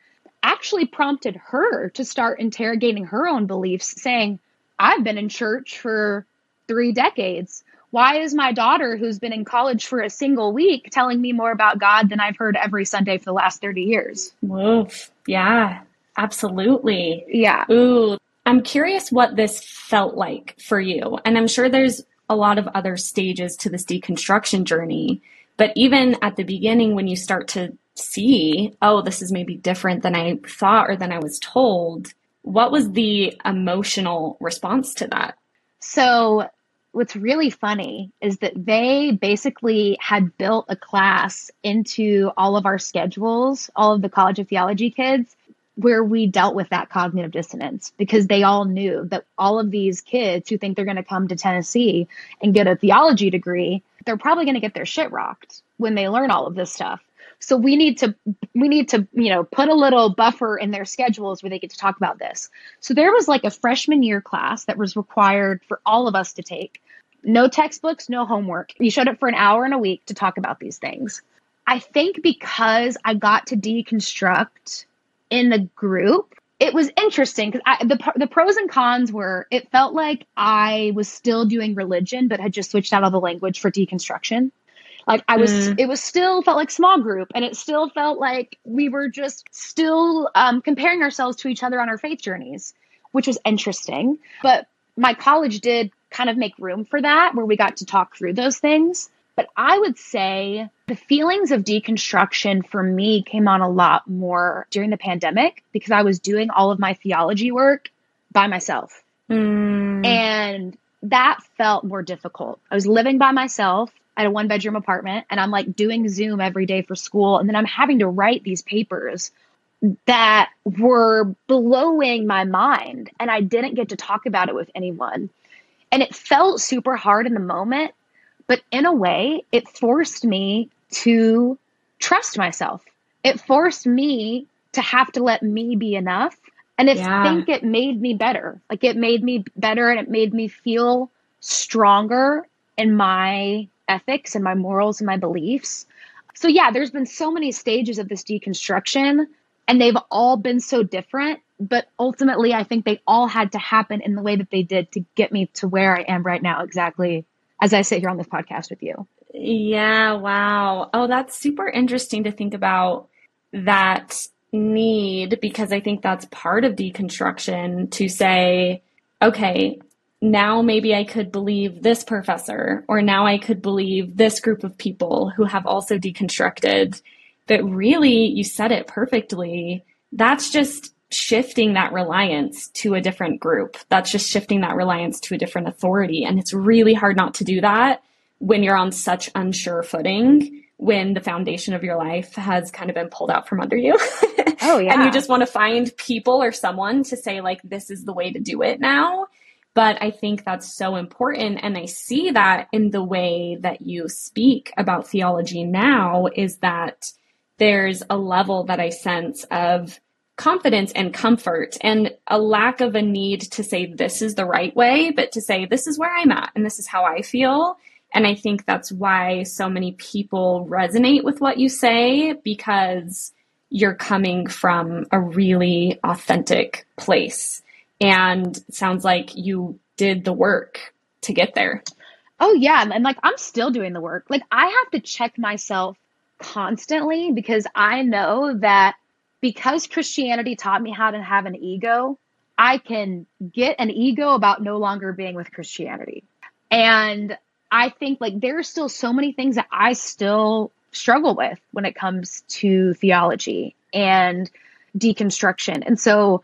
actually prompted her to start interrogating her own beliefs, saying, I've been in church for three decades. Why is my daughter, who's been in college for a single week, telling me more about God than I've heard every Sunday for the last 30 years? Woof. Yeah, absolutely. Yeah. Ooh, I'm curious what this felt like for you. And I'm sure there's a lot of other stages to this deconstruction journey. But even at the beginning, when you start to see, oh, this is maybe different than I thought or than I was told, what was the emotional response to that? So, what's really funny is that they basically had built a class into all of our schedules, all of the College of Theology kids, where we dealt with that cognitive dissonance because they all knew that all of these kids who think they're going to come to Tennessee and get a theology degree, they're probably going to get their shit rocked when they learn all of this stuff. So we need to we need to, you know, put a little buffer in their schedules where they get to talk about this. So there was like a freshman year class that was required for all of us to take. No textbooks, no homework. You showed up for an hour in a week to talk about these things. I think because I got to deconstruct in the group, it was interesting because the the pros and cons were it felt like I was still doing religion but had just switched out all the language for deconstruction. Like I was, mm. it was still felt like small group, and it still felt like we were just still um, comparing ourselves to each other on our faith journeys, which was interesting. But my college did kind of make room for that, where we got to talk through those things. But I would say the feelings of deconstruction for me came on a lot more during the pandemic because I was doing all of my theology work by myself. Mm. And that felt more difficult. I was living by myself at a one bedroom apartment and I'm like doing Zoom every day for school. And then I'm having to write these papers that were blowing my mind. And I didn't get to talk about it with anyone. And it felt super hard in the moment. But in a way, it forced me to trust myself. It forced me to have to let me be enough. And I yeah. think it made me better. Like it made me better and it made me feel stronger in my ethics and my morals and my beliefs. So, yeah, there's been so many stages of this deconstruction, and they've all been so different. But ultimately, I think they all had to happen in the way that they did to get me to where I am right now, exactly as I sit here on this podcast with you. Yeah, wow. Oh, that's super interesting to think about that need because I think that's part of deconstruction to say, okay, now maybe I could believe this professor, or now I could believe this group of people who have also deconstructed. But really, you said it perfectly. That's just shifting that reliance to a different group. That's just shifting that reliance to a different authority. And it's really hard not to do that when you're on such unsure footing, when the foundation of your life has kind of been pulled out from under you. Oh, yeah. and you just want to find people or someone to say, like, this is the way to do it now. But I think that's so important. And I see that in the way that you speak about theology now is that there's a level that I sense of confidence and comfort and a lack of a need to say this is the right way, but to say this is where I'm at and this is how I feel. And I think that's why so many people resonate with what you say because you're coming from a really authentic place. And sounds like you did the work to get there. Oh yeah, and like I'm still doing the work. Like I have to check myself constantly because I know that because Christianity taught me how to have an ego, I can get an ego about no longer being with Christianity. And I think like there are still so many things that I still struggle with when it comes to theology and deconstruction. And so,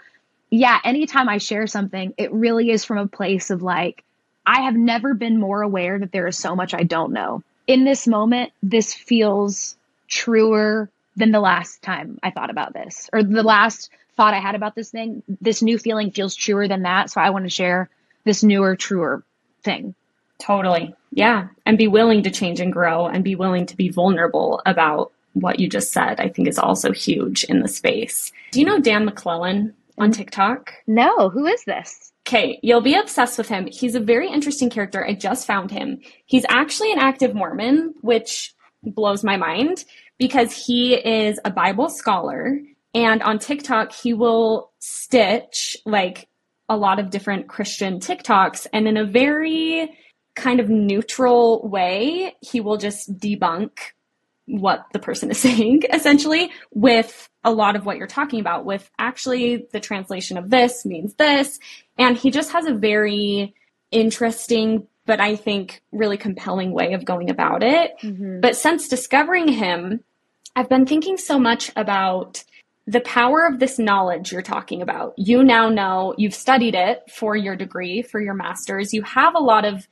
yeah, anytime I share something, it really is from a place of like, I have never been more aware that there is so much I don't know. In this moment, this feels truer than the last time I thought about this, or the last thought I had about this thing. This new feeling feels truer than that. So I want to share this newer, truer thing. Totally. Yeah. And be willing to change and grow and be willing to be vulnerable about what you just said, I think is also huge in the space. Do you know Dan McClellan on TikTok? No, who is this? Okay, you'll be obsessed with him. He's a very interesting character. I just found him. He's actually an active Mormon, which blows my mind because he is a Bible scholar. And on TikTok, he will stitch like a lot of different Christian TikToks. And in a very kind of neutral way, he will just debunk what the person is saying, essentially, with a lot of what you're talking about, with actually the translation of this means this. And he just has a very interesting, but I think really compelling way of going about it. Mm-hmm. But since discovering him, I've been thinking so much about the power of this knowledge you're talking about. You now know, you've studied it for your degree, for your master's. You have a lot of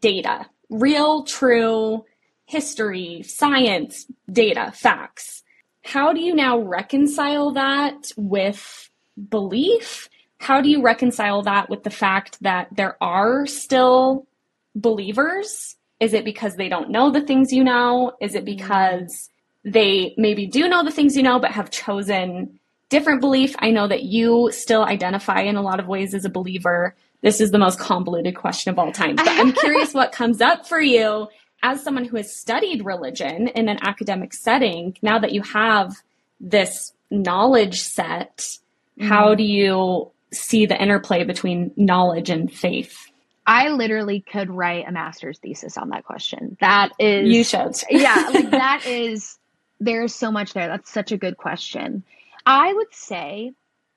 data, real, true history, science, data, facts. How do you now reconcile that with belief? How do you reconcile that with the fact that there are still believers? Is it because they don't know the things you know? Is it mm-hmm. because they maybe do know the things you know but have chosen different belief? I know that you still identify in a lot of ways as a believer. This is the most convoluted question of all time. But I'm curious what comes up for you as someone who has studied religion in an academic setting. Now that you have this knowledge set, how mm-hmm. do you see the interplay between knowledge and faith? I literally could write a master's thesis on that question. That is You should. yeah, like that is there's so much there. That's such a good question. I would say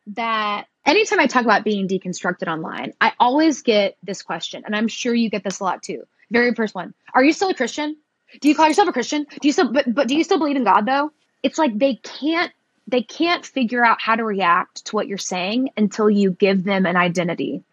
that anytime I talk about being deconstructed online, I always get this question, and I'm sure you get this a lot too. Very first one: Are you still a Christian? Do you call yourself a Christian? Do you still but but do you still believe in God though? It's like they can't they can't figure out how to react to what you're saying until you give them an identity,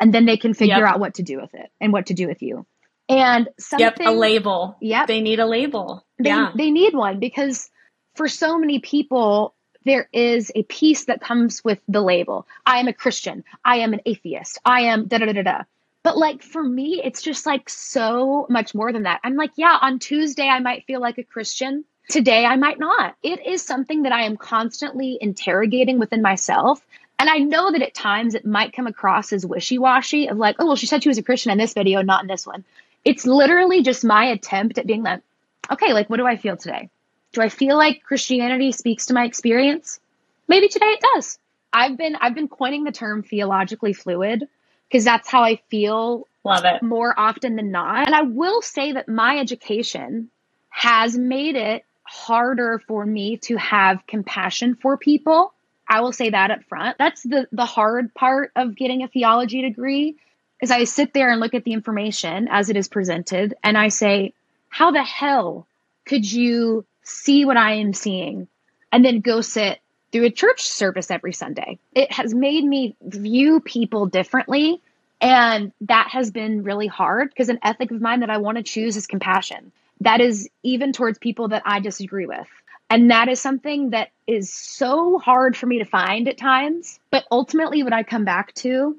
and then they can figure Yep. out what to do with it and what to do with you. And something Yep, a label. Yep. They need a label. they, yeah. they need one because for so many people there is a piece that comes with the label. I am a christian. I am an atheist. I am da da da da da. But like for me it's just like so much more than that. I'm like yeah on tuesday i might feel like a christian. Today i might not. It is something that i am constantly interrogating within myself. And i know that at times it might come across as wishy-washy of like oh well she said she was a christian in this video not in this one it's literally just my attempt at being like okay, like what do I feel today? Do I feel like Christianity speaks to my experience? Maybe today it does. I've been I've been coining the term theologically fluid because that's how I feel Love it. more often than not. And I will say that my education has made it harder for me to have compassion for people. I will say that up front. That's the the hard part of getting a theology degree is I sit there and look at the information as it is presented and I say, how the hell could you see what I am seeing and then go sit through a church service every Sunday. It has made me view people differently. And that has been really hard because an ethic of mine that I want to choose is compassion. That is even towards people that I disagree with. And that is something that is so hard for me to find at times. But ultimately, what I come back to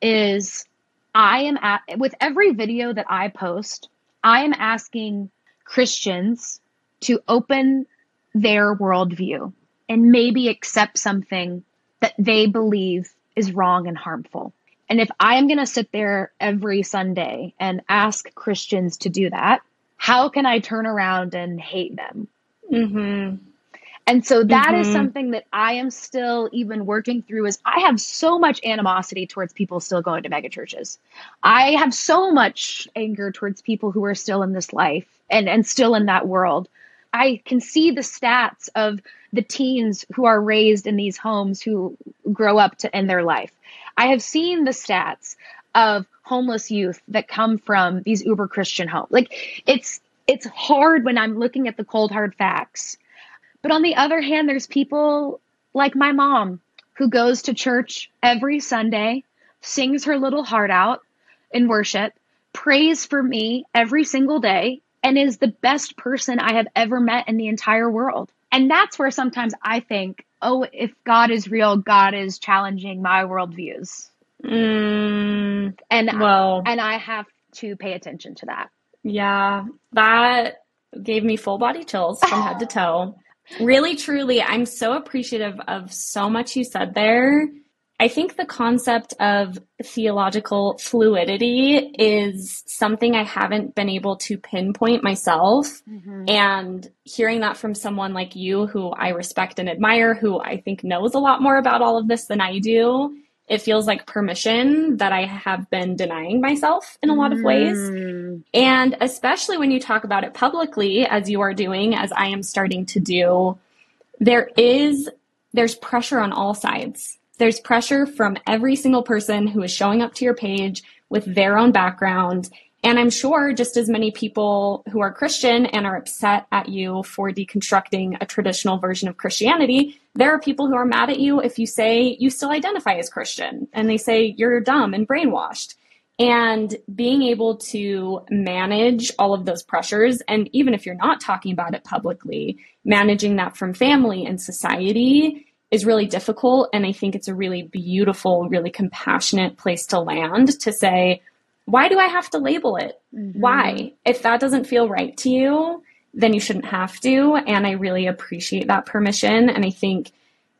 is I am at, with every video that I post, I am asking Christians to open their worldview and maybe accept something that they believe is wrong and harmful. And if I am going to sit there every Sunday and ask Christians to do that, how can I turn around and hate them? Mm-hmm. And so that is Mhm. something that I am still even working through is I have so much animosity towards people still going to mega churches. I have so much anger towards people who are still in this life and, and still in that world. I can see the stats of the teens who are raised in these homes who grow up to end their life. I have seen the stats of homeless youth that come from these uber Christian homes. Like it's it's hard when I'm looking at the cold hard facts. But on the other hand, there's people like my mom who goes to church every Sunday, sings her little heart out in worship, prays for me every single day, and is the best person I have ever met in the entire world. And that's where sometimes I think, oh, if God is real, God is challenging my worldviews. Mm, And well, and I have to pay attention to that. yeah, that gave me full body chills from head to toe. Really, truly, I'm so appreciative of so much you said there. I think the concept of theological fluidity is something I haven't been able to pinpoint myself. Mm-hmm. And hearing that from someone like you, who I respect and admire, who I think knows a lot more about all of this than I do, it feels like permission that I have been denying myself in a lot of ways. Mm. And especially when you talk about it publicly, as you are doing, as I am starting to do, there is, there's pressure on all sides. There's pressure from every single person who is showing up to your page with their own background. And I'm sure just as many people who are Christian and are upset at you for deconstructing a traditional version of Christianity, there are people who are mad at you if you say you still identify as Christian and they say you're dumb and brainwashed. And being able to manage all of those pressures, and even if you're not talking about it publicly, managing that from family and society is really difficult. And I think it's a really beautiful, really compassionate place to land to say, why do I have to label it? Mm-hmm. Why? If that doesn't feel right to you, then you shouldn't have to. And I really appreciate that permission. And I think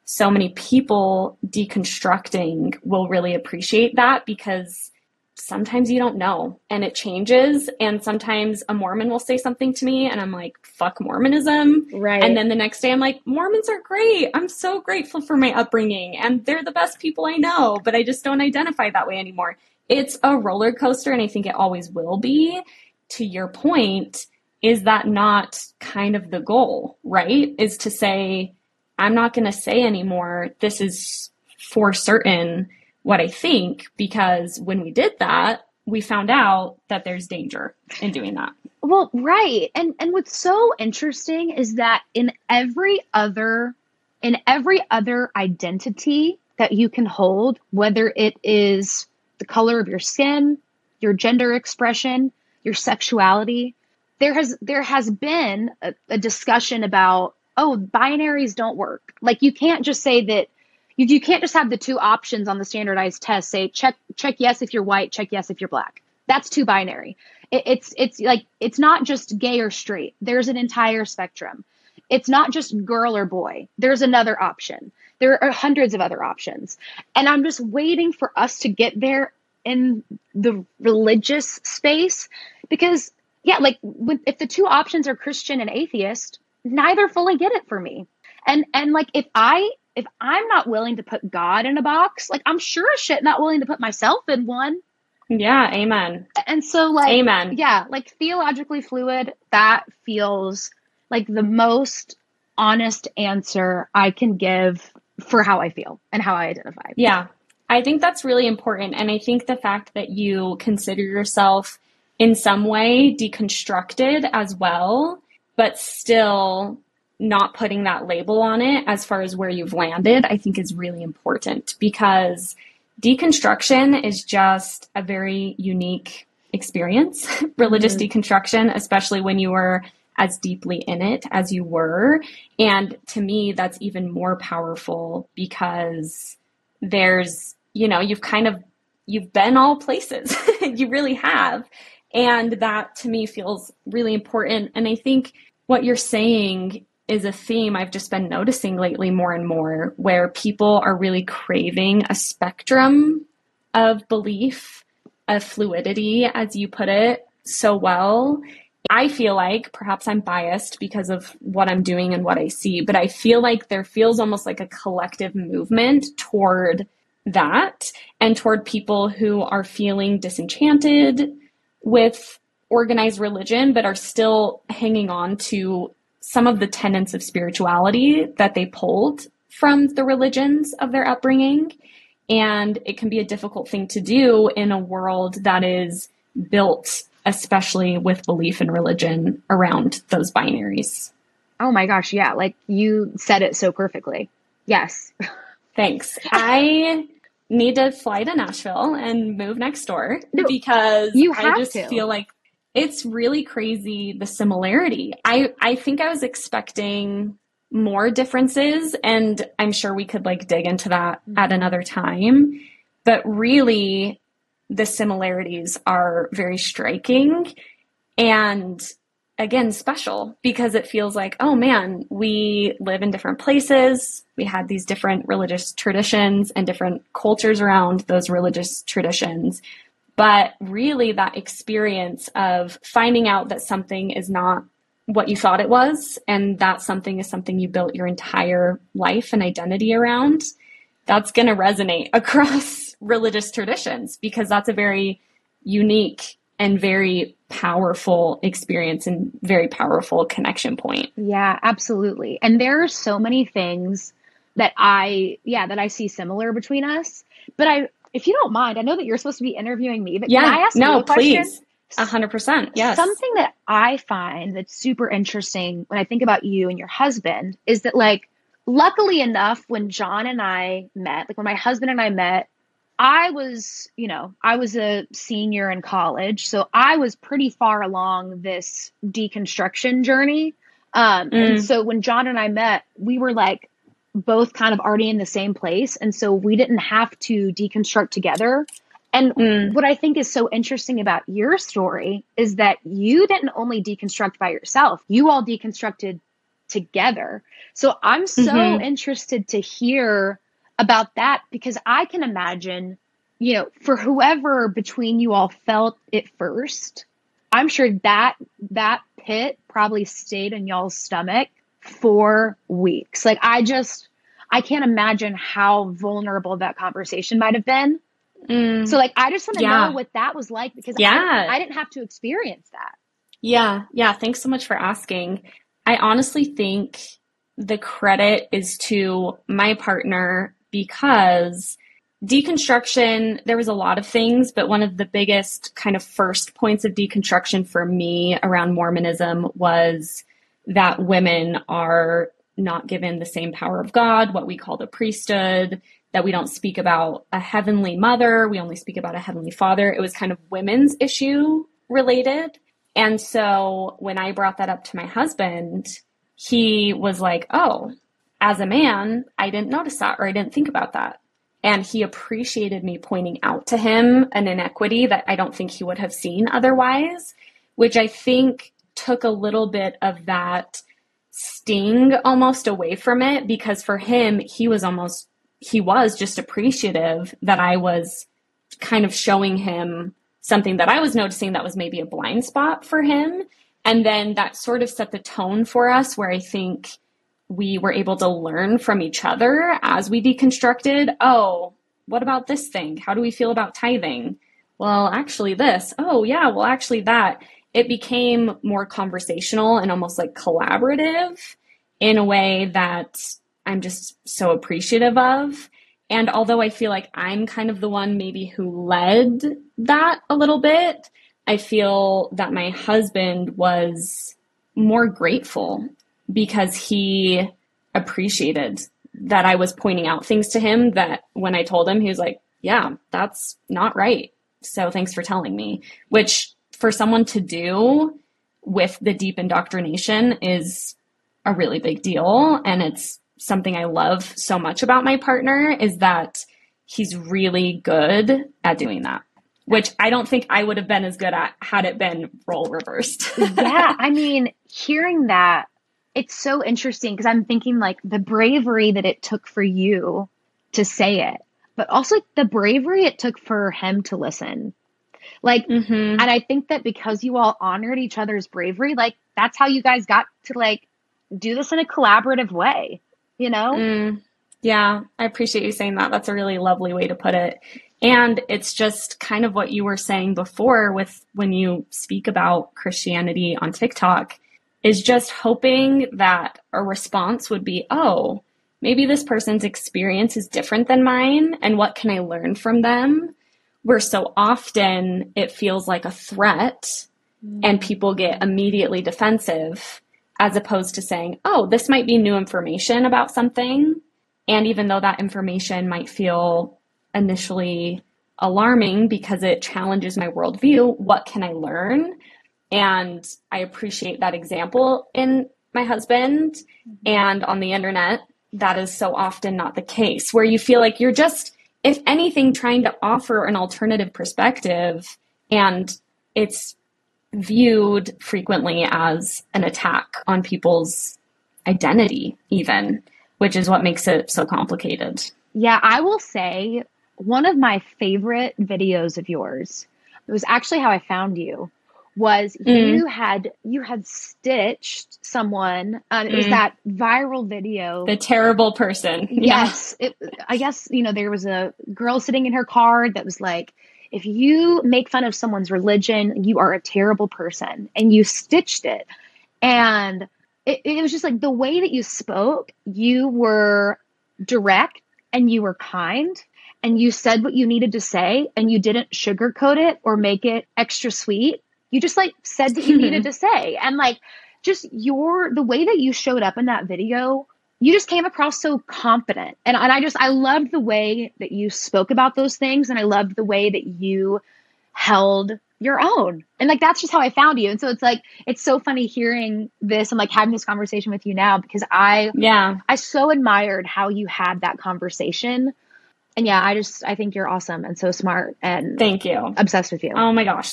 so many people deconstructing will really appreciate that because sometimes you don't know and it changes. And sometimes a Mormon will say something to me and I'm like, fuck Mormonism. Right. And then the next day I'm like, Mormons are great. I'm so grateful for my upbringing and they're the best people I know, but I just don't identify that way anymore. It's a roller coaster and I think it always will be. To your point, is that not kind of the goal, right? Is to say, I'm not going to say anymore, this is for certain what I think, because when we did that, we found out that there's danger in doing that. Well, right. And and what's so interesting is that in every other in every other identity that you can hold, whether it is the color of your skin, your gender expression, your sexuality, there has there has been a, a discussion about oh, binaries don't work. Like you can't just say that you, you can't just have the two options on the standardized test say check check yes if you're white, check yes if you're black. That's too binary. It, it's it's like it's not just gay or straight. There's an entire spectrum. It's not just girl or boy. There's another option. There are hundreds of other options. And I'm just waiting for us to get there in the religious space because yeah, like with, if the two options are Christian and atheist, neither fully get it for me. And and like if I if I'm not willing to put God in a box, like I'm sure as shit not willing to put myself in one. Yeah, amen. And so like Amen. yeah, like theologically fluid, that feels like the most honest answer I can give for how I feel and how I identify. Yeah, I think that's really important. And I think the fact that you consider yourself in some way deconstructed as well, but still not putting that label on it as far as where you've landed, I think is really important because deconstruction is just a very unique experience, religious mm-hmm. deconstruction, especially when you were as deeply in it as you were. And to me, that's even more powerful because there's, you know, you've kind of, you've been all places. you really have. And that to me feels really important. And I think what you're saying is a theme I've just been noticing lately more and more, where people are really craving a spectrum of belief, of fluidity, as you put it so well. I feel like perhaps I'm biased because of what I'm doing and what I see, but I feel like there feels almost like a collective movement toward that and toward people who are feeling disenchanted with organized religion, but are still hanging on to some of the tenets of spirituality that they pulled from the religions of their upbringing. And it can be a difficult thing to do in a world that is built, especially with belief in religion, around those binaries. Oh my gosh, yeah. Like you said it so perfectly. Yes. Thanks. I need to fly to Nashville and move next door no, because you have I just to. feel like it's really crazy the similarity. I I think I was expecting more differences and I'm sure we could like dig into that mm-hmm. at another time, but really the similarities are very striking and again special because it feels like oh man we live in different places. We had these different religious traditions and different cultures around those religious traditions. But really, that experience of finding out that something is not what you thought it was, and that something is something you built your entire life and identity around, that's going to resonate across religious traditions because that's a very unique and very powerful experience and very powerful connection point. Yeah, absolutely. And there are so many things that I, yeah, that I see similar between us. But I if you don't mind, I know that you're supposed to be interviewing me, but yeah, can I ask no, you a question? please. A hundred percent. Yes. Something that I find that's super interesting when I think about you and your husband is that like luckily enough when John and I met, like when my husband and I met, I was, you know, I was a senior in college, so I was pretty far along this deconstruction journey. Um, mm. and so when John and I met, we were like both kind of already in the same place. And so we didn't have to deconstruct together. And mm. what I think is so interesting about your story is that you didn't only deconstruct by yourself, you all deconstructed together. So I'm so mm-hmm. interested to hear about that because I can imagine, you know, for whoever between you all felt it first, I'm sure that that pit probably stayed in y'all's stomach for weeks. Like I just I can't imagine how vulnerable that conversation might have been. Mm, so like I just want to yeah. know what that was like because yeah. I, I didn't have to experience that. Yeah, yeah. Thanks so much for asking. I honestly think the credit is to my partner because deconstruction, there was a lot of things, but one of the biggest kind of first points of deconstruction for me around Mormonism was that women are not given the same power of God, what we call the priesthood, that we don't speak about a heavenly mother, we only speak about a heavenly father. It was kind of women's issue related. And so when I brought that up to my husband, he was like, Oh, as a man, I didn't notice that or I didn't think about that. And he appreciated me pointing out to him an inequity that I don't think he would have seen otherwise, which I think took a little bit of that sting almost away from it because for him, he was almost, he was just appreciative that I was kind of showing him something that I was noticing that was maybe a blind spot for him. And then that sort of set the tone for us where I think we were able to learn from each other as we deconstructed. Oh, what about this thing? How do we feel about tithing? Well, actually, this. Oh, yeah, well, actually, that it became more conversational and almost like collaborative in a way that I'm just so appreciative of. And although I feel like I'm kind of the one maybe who led that a little bit, I feel that my husband was more grateful because he appreciated that I was pointing out things to him that when I told him, he was like, yeah, that's not right. So thanks for telling me, which for someone to do with the deep indoctrination is a really big deal. And it's something I love so much about my partner is that he's really good at doing that, which I don't think I would have been as good at had it been role reversed. yeah. I mean, hearing that, it's so interesting because I'm thinking like the bravery that it took for you to say it, but also the bravery it took for him to listen. Like, mm-hmm. and I think that because you all honored each other's bravery, like that's how you guys got to like do this in a collaborative way, you know? Mm, yeah, I appreciate you saying that. That's a really lovely way to put it. And it's just kind of what you were saying before with when you speak about Christianity on TikTok is just hoping that a response would be, oh, maybe this person's experience is different than mine and what can I learn from them? Where so often it feels like a threat mm. and people get immediately defensive as opposed to saying, oh, this might be new information about something. And even though that information might feel initially alarming because it challenges my worldview, what can I learn? And I appreciate that example in my husband mm-hmm. and on the internet. That is so often not the case, where you feel like you're just, if anything, trying to offer an alternative perspective and it's viewed frequently as an attack on people's identity, even, which is what makes it so complicated. Yeah, I will say one of my favorite videos of yours, it was actually how I found you, was mm. you had you had stitched someone um, it was mm. that viral video the terrible person yes yeah. it, i guess you know there was a girl sitting in her car that was like if you make fun of someone's religion, you are a terrible person. And you stitched it. And it, it was just like the way that you spoke, you were direct and you were kind and you said what you needed to say and you didn't sugarcoat it or make it extra sweet. You just like said what you needed to say. And like just your the way that you showed up in that video you just came across so confident. And, and I just, I loved the way that you spoke about those things. And I loved the way that you held your own. And like, that's just how I found you. And so it's like, it's so funny hearing this and like having this conversation with you now because I, yeah, I so admired how you had that conversation. And yeah, I just, I think you're awesome and so smart and thank you. Obsessed with you. Oh my gosh.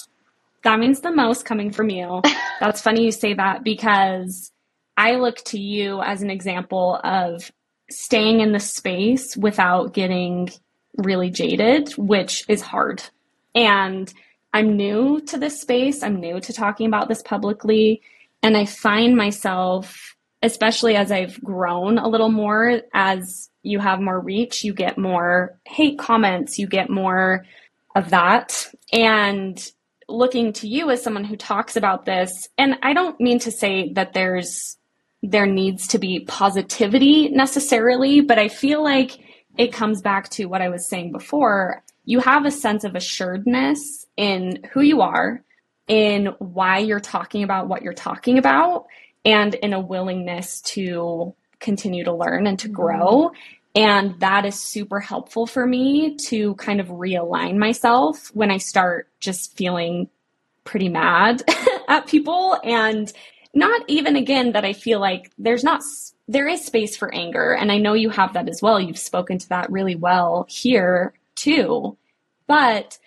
That means the most coming from you. that's funny you say that because I look to you as an example of staying in the space without getting really jaded, which is hard. And I'm new to this space. I'm new to talking about this publicly. And I find myself, especially as I've grown a little more, as you have more reach, you get more hate comments, you get more of that. And looking to you as someone who talks about this, and I don't mean to say that there's there needs to be positivity necessarily, but I feel like it comes back to what I was saying before. You have a sense of assuredness in who you are, in why you're talking about what you're talking about, and in a willingness to continue to learn and to mm-hmm. grow. And that is super helpful for me to kind of realign myself when I start just feeling pretty mad at people and not even again that I feel like there's not there is space for anger and I know you have that as well. You've spoken to that really well here too. But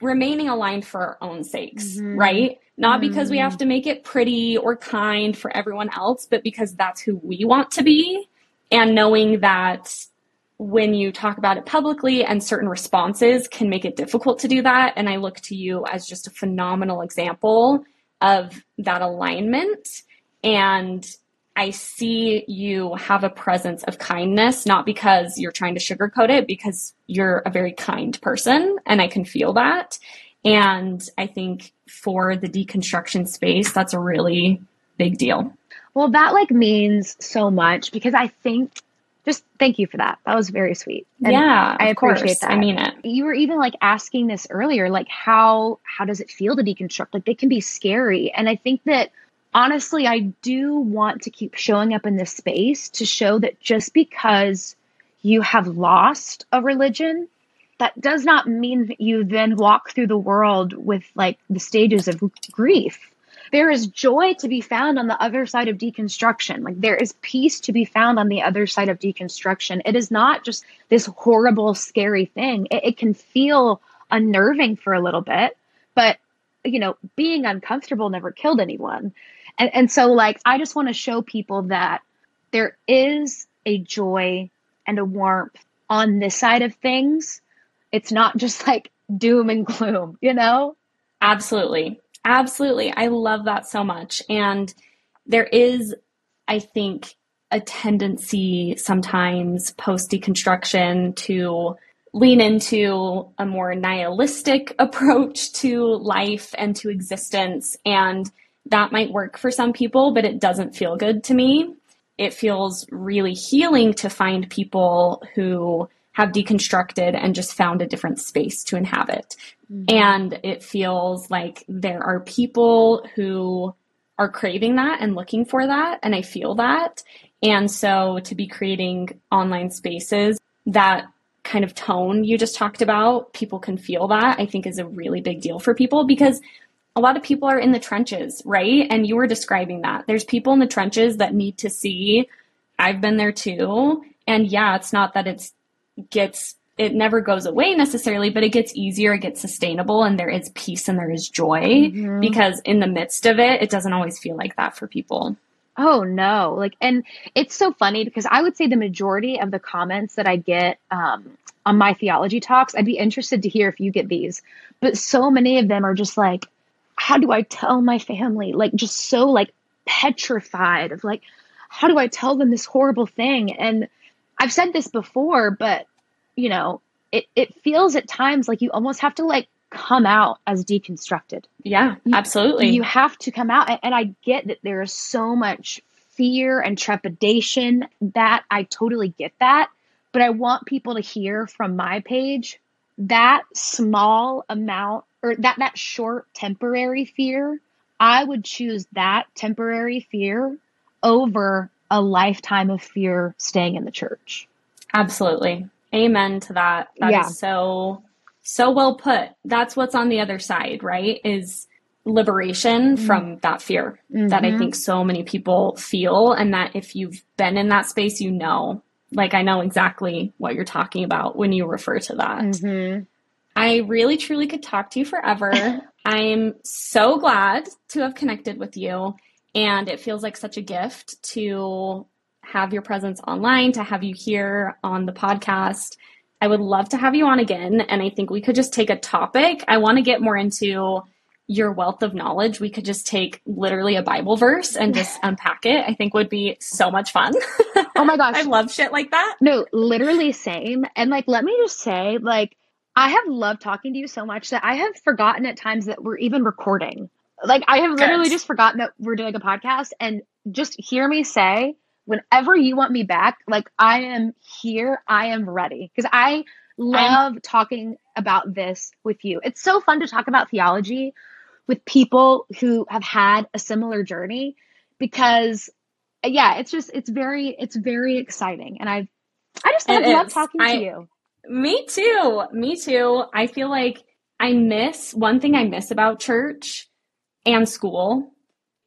remaining aligned for our own sakes, mm-hmm. right? Not mm-hmm. because we have to make it pretty or kind for everyone else, but because that's who we want to be and knowing that when you talk about it publicly and certain responses can make it difficult to do that and I look to you as just a phenomenal example of that alignment. And I see you have a presence of kindness, not because you're trying to sugarcoat it, because you're a very kind person, and I can feel that. And I think for the deconstruction space, that's a really big deal. Well, that like means so much because I think just thank you for that. That was very sweet. And yeah, I appreciate course. that. I mean it. You were even like asking this earlier, like how how does it feel to deconstruct? Like they can be scary, and I think that honestly, I do want to keep showing up in this space to show that just because you have lost a religion, that does not mean that you then walk through the world with like the stages of grief. There is joy to be found on the other side of deconstruction. Like there is peace to be found on the other side of deconstruction. It is not just this horrible, scary thing. It, it can feel unnerving for a little bit, but you know, being uncomfortable never killed anyone. And, and so, like, I just want to show people that there is a joy and a warmth on this side of things. It's not just like doom and gloom, you know? Absolutely. Absolutely. I love that so much. And there is, I think, a tendency sometimes post deconstruction to lean into a more nihilistic approach to life and to existence. And that might work for some people, but it doesn't feel good to me. It feels really healing to find people who have deconstructed and just found a different space to inhabit. Mm-hmm. And it feels like there are people who are craving that and looking for that. And I feel that. And so to be creating online spaces that kind of tone you just talked about, people can feel that, I think is a really big deal for people because a lot of people are in the trenches, right? And you were describing that. There's people in the trenches that need to see, I've been there too. And yeah, it's not that it's gets it never goes away necessarily, but it gets easier, it gets sustainable, and there is peace and there is joy mm-hmm. because in the midst of it, it doesn't always feel like that for people. Oh no. Like and it's so funny because I would say the majority of the comments that I get um, on my theology talks, I'd be interested to hear if you get these. But so many of them are just like, how do I tell my family? Like just so like petrified of like, how do I tell them this horrible thing? And I've said this before, but you know, it, it feels at times like you almost have to like come out as deconstructed. Yeah, absolutely. You have to come out. And I get that there is so much fear and trepidation that I totally get that. But I want people to hear from my page that small amount or that, that short temporary fear. I would choose that temporary fear over a lifetime of fear staying in the church. Absolutely. Amen to that. That yeah. is so so well put. That's what's on the other side, right? Is liberation mm from that fear mm-hmm. that I mm-hmm. think so many people feel. And that if you've been in that space, you know, like I know exactly what you're talking about when you refer to that. Mm-hmm. I really truly could talk to you forever. I'm so glad to have connected with you. And it feels like such a gift to have your presence online, to have you here on the podcast. I would love to have you on again. And I think we could just take a topic. I want to get more into your wealth of knowledge. We could just take literally a Bible verse and just unpack it. I think would be so much fun. Oh my gosh. I love shit like that. No, literally same. And like, let me just say, like, I have loved talking to you so much that I have forgotten at times that we're even recording. Like, I have literally Good. just forgotten that we're doing a podcast and just hear me say, whenever you want me back, like I am here, I am ready. Because I love I'm- talking about this with you. It's so fun to talk about theology with people who have had a similar journey because yeah, it's just it's very it's very exciting. And I I just love, love talking I, to you. Me too. Me too. I feel like I miss one thing I miss about church and school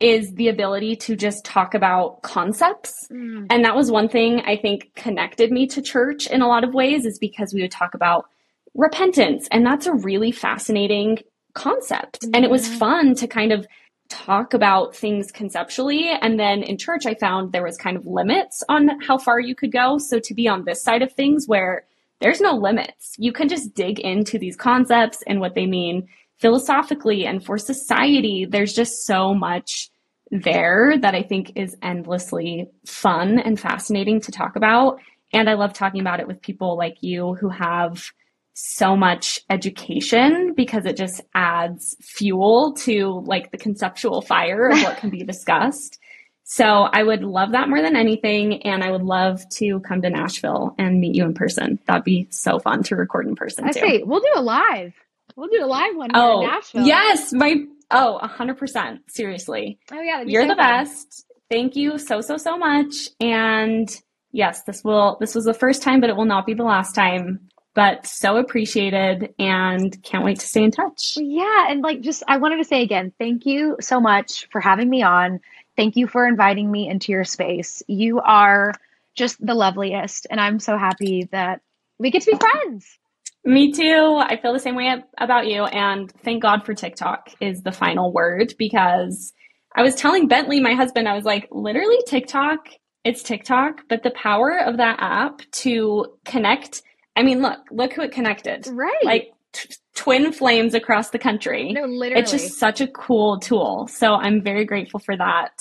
is the ability to just talk about concepts. Mm. And that was one thing I think connected me to church in a lot of ways, is because we would talk about repentance. And that's a really fascinating concept. And it was fun to kind of talk about things conceptually. And then in church, I found there was kind of limits on how far you could go. So to be on this side of things where there's no limits, you can just dig into these concepts and what they mean philosophically and for society. There's just so much there that I think is endlessly fun and fascinating to talk about. And I love talking about it with people like you who have so much education because it just adds fuel to like the conceptual fire of what can be discussed. So I would love that more than anything. And I would love to come to Nashville and meet you in person. That'd be so fun to record in person. I too. say, we'll do a live. We'll do a live one oh, in Nashville. Yes. My Oh, 100%. Seriously. Oh yeah, You're so the fun. best. Thank you so, so, so much. And yes, this will, this was the first time, but it will not be the last time. But so appreciated and can't wait to stay in touch. Yeah, and like just I wanted to say again, thank you so much for having me on. Thank you for inviting me into your space. You are just the loveliest, and I'm so happy that we get to be friends. Me too. I feel the same way about you. And thank God for TikTok is the final word because I was telling Bentley, my husband, I was like, literally TikTok, it's TikTok, but the power of that app to connect. I mean, look, look who it connected. Right. Like t- twin flames across the country. no, literally. It's just such a cool tool. So I'm very grateful for that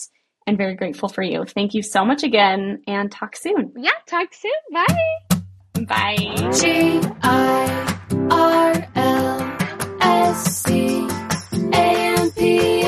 and very grateful for you. Thank you so much again and talk soon. yeah. Talk soon. Bye. Bye. G I R L S C A M P.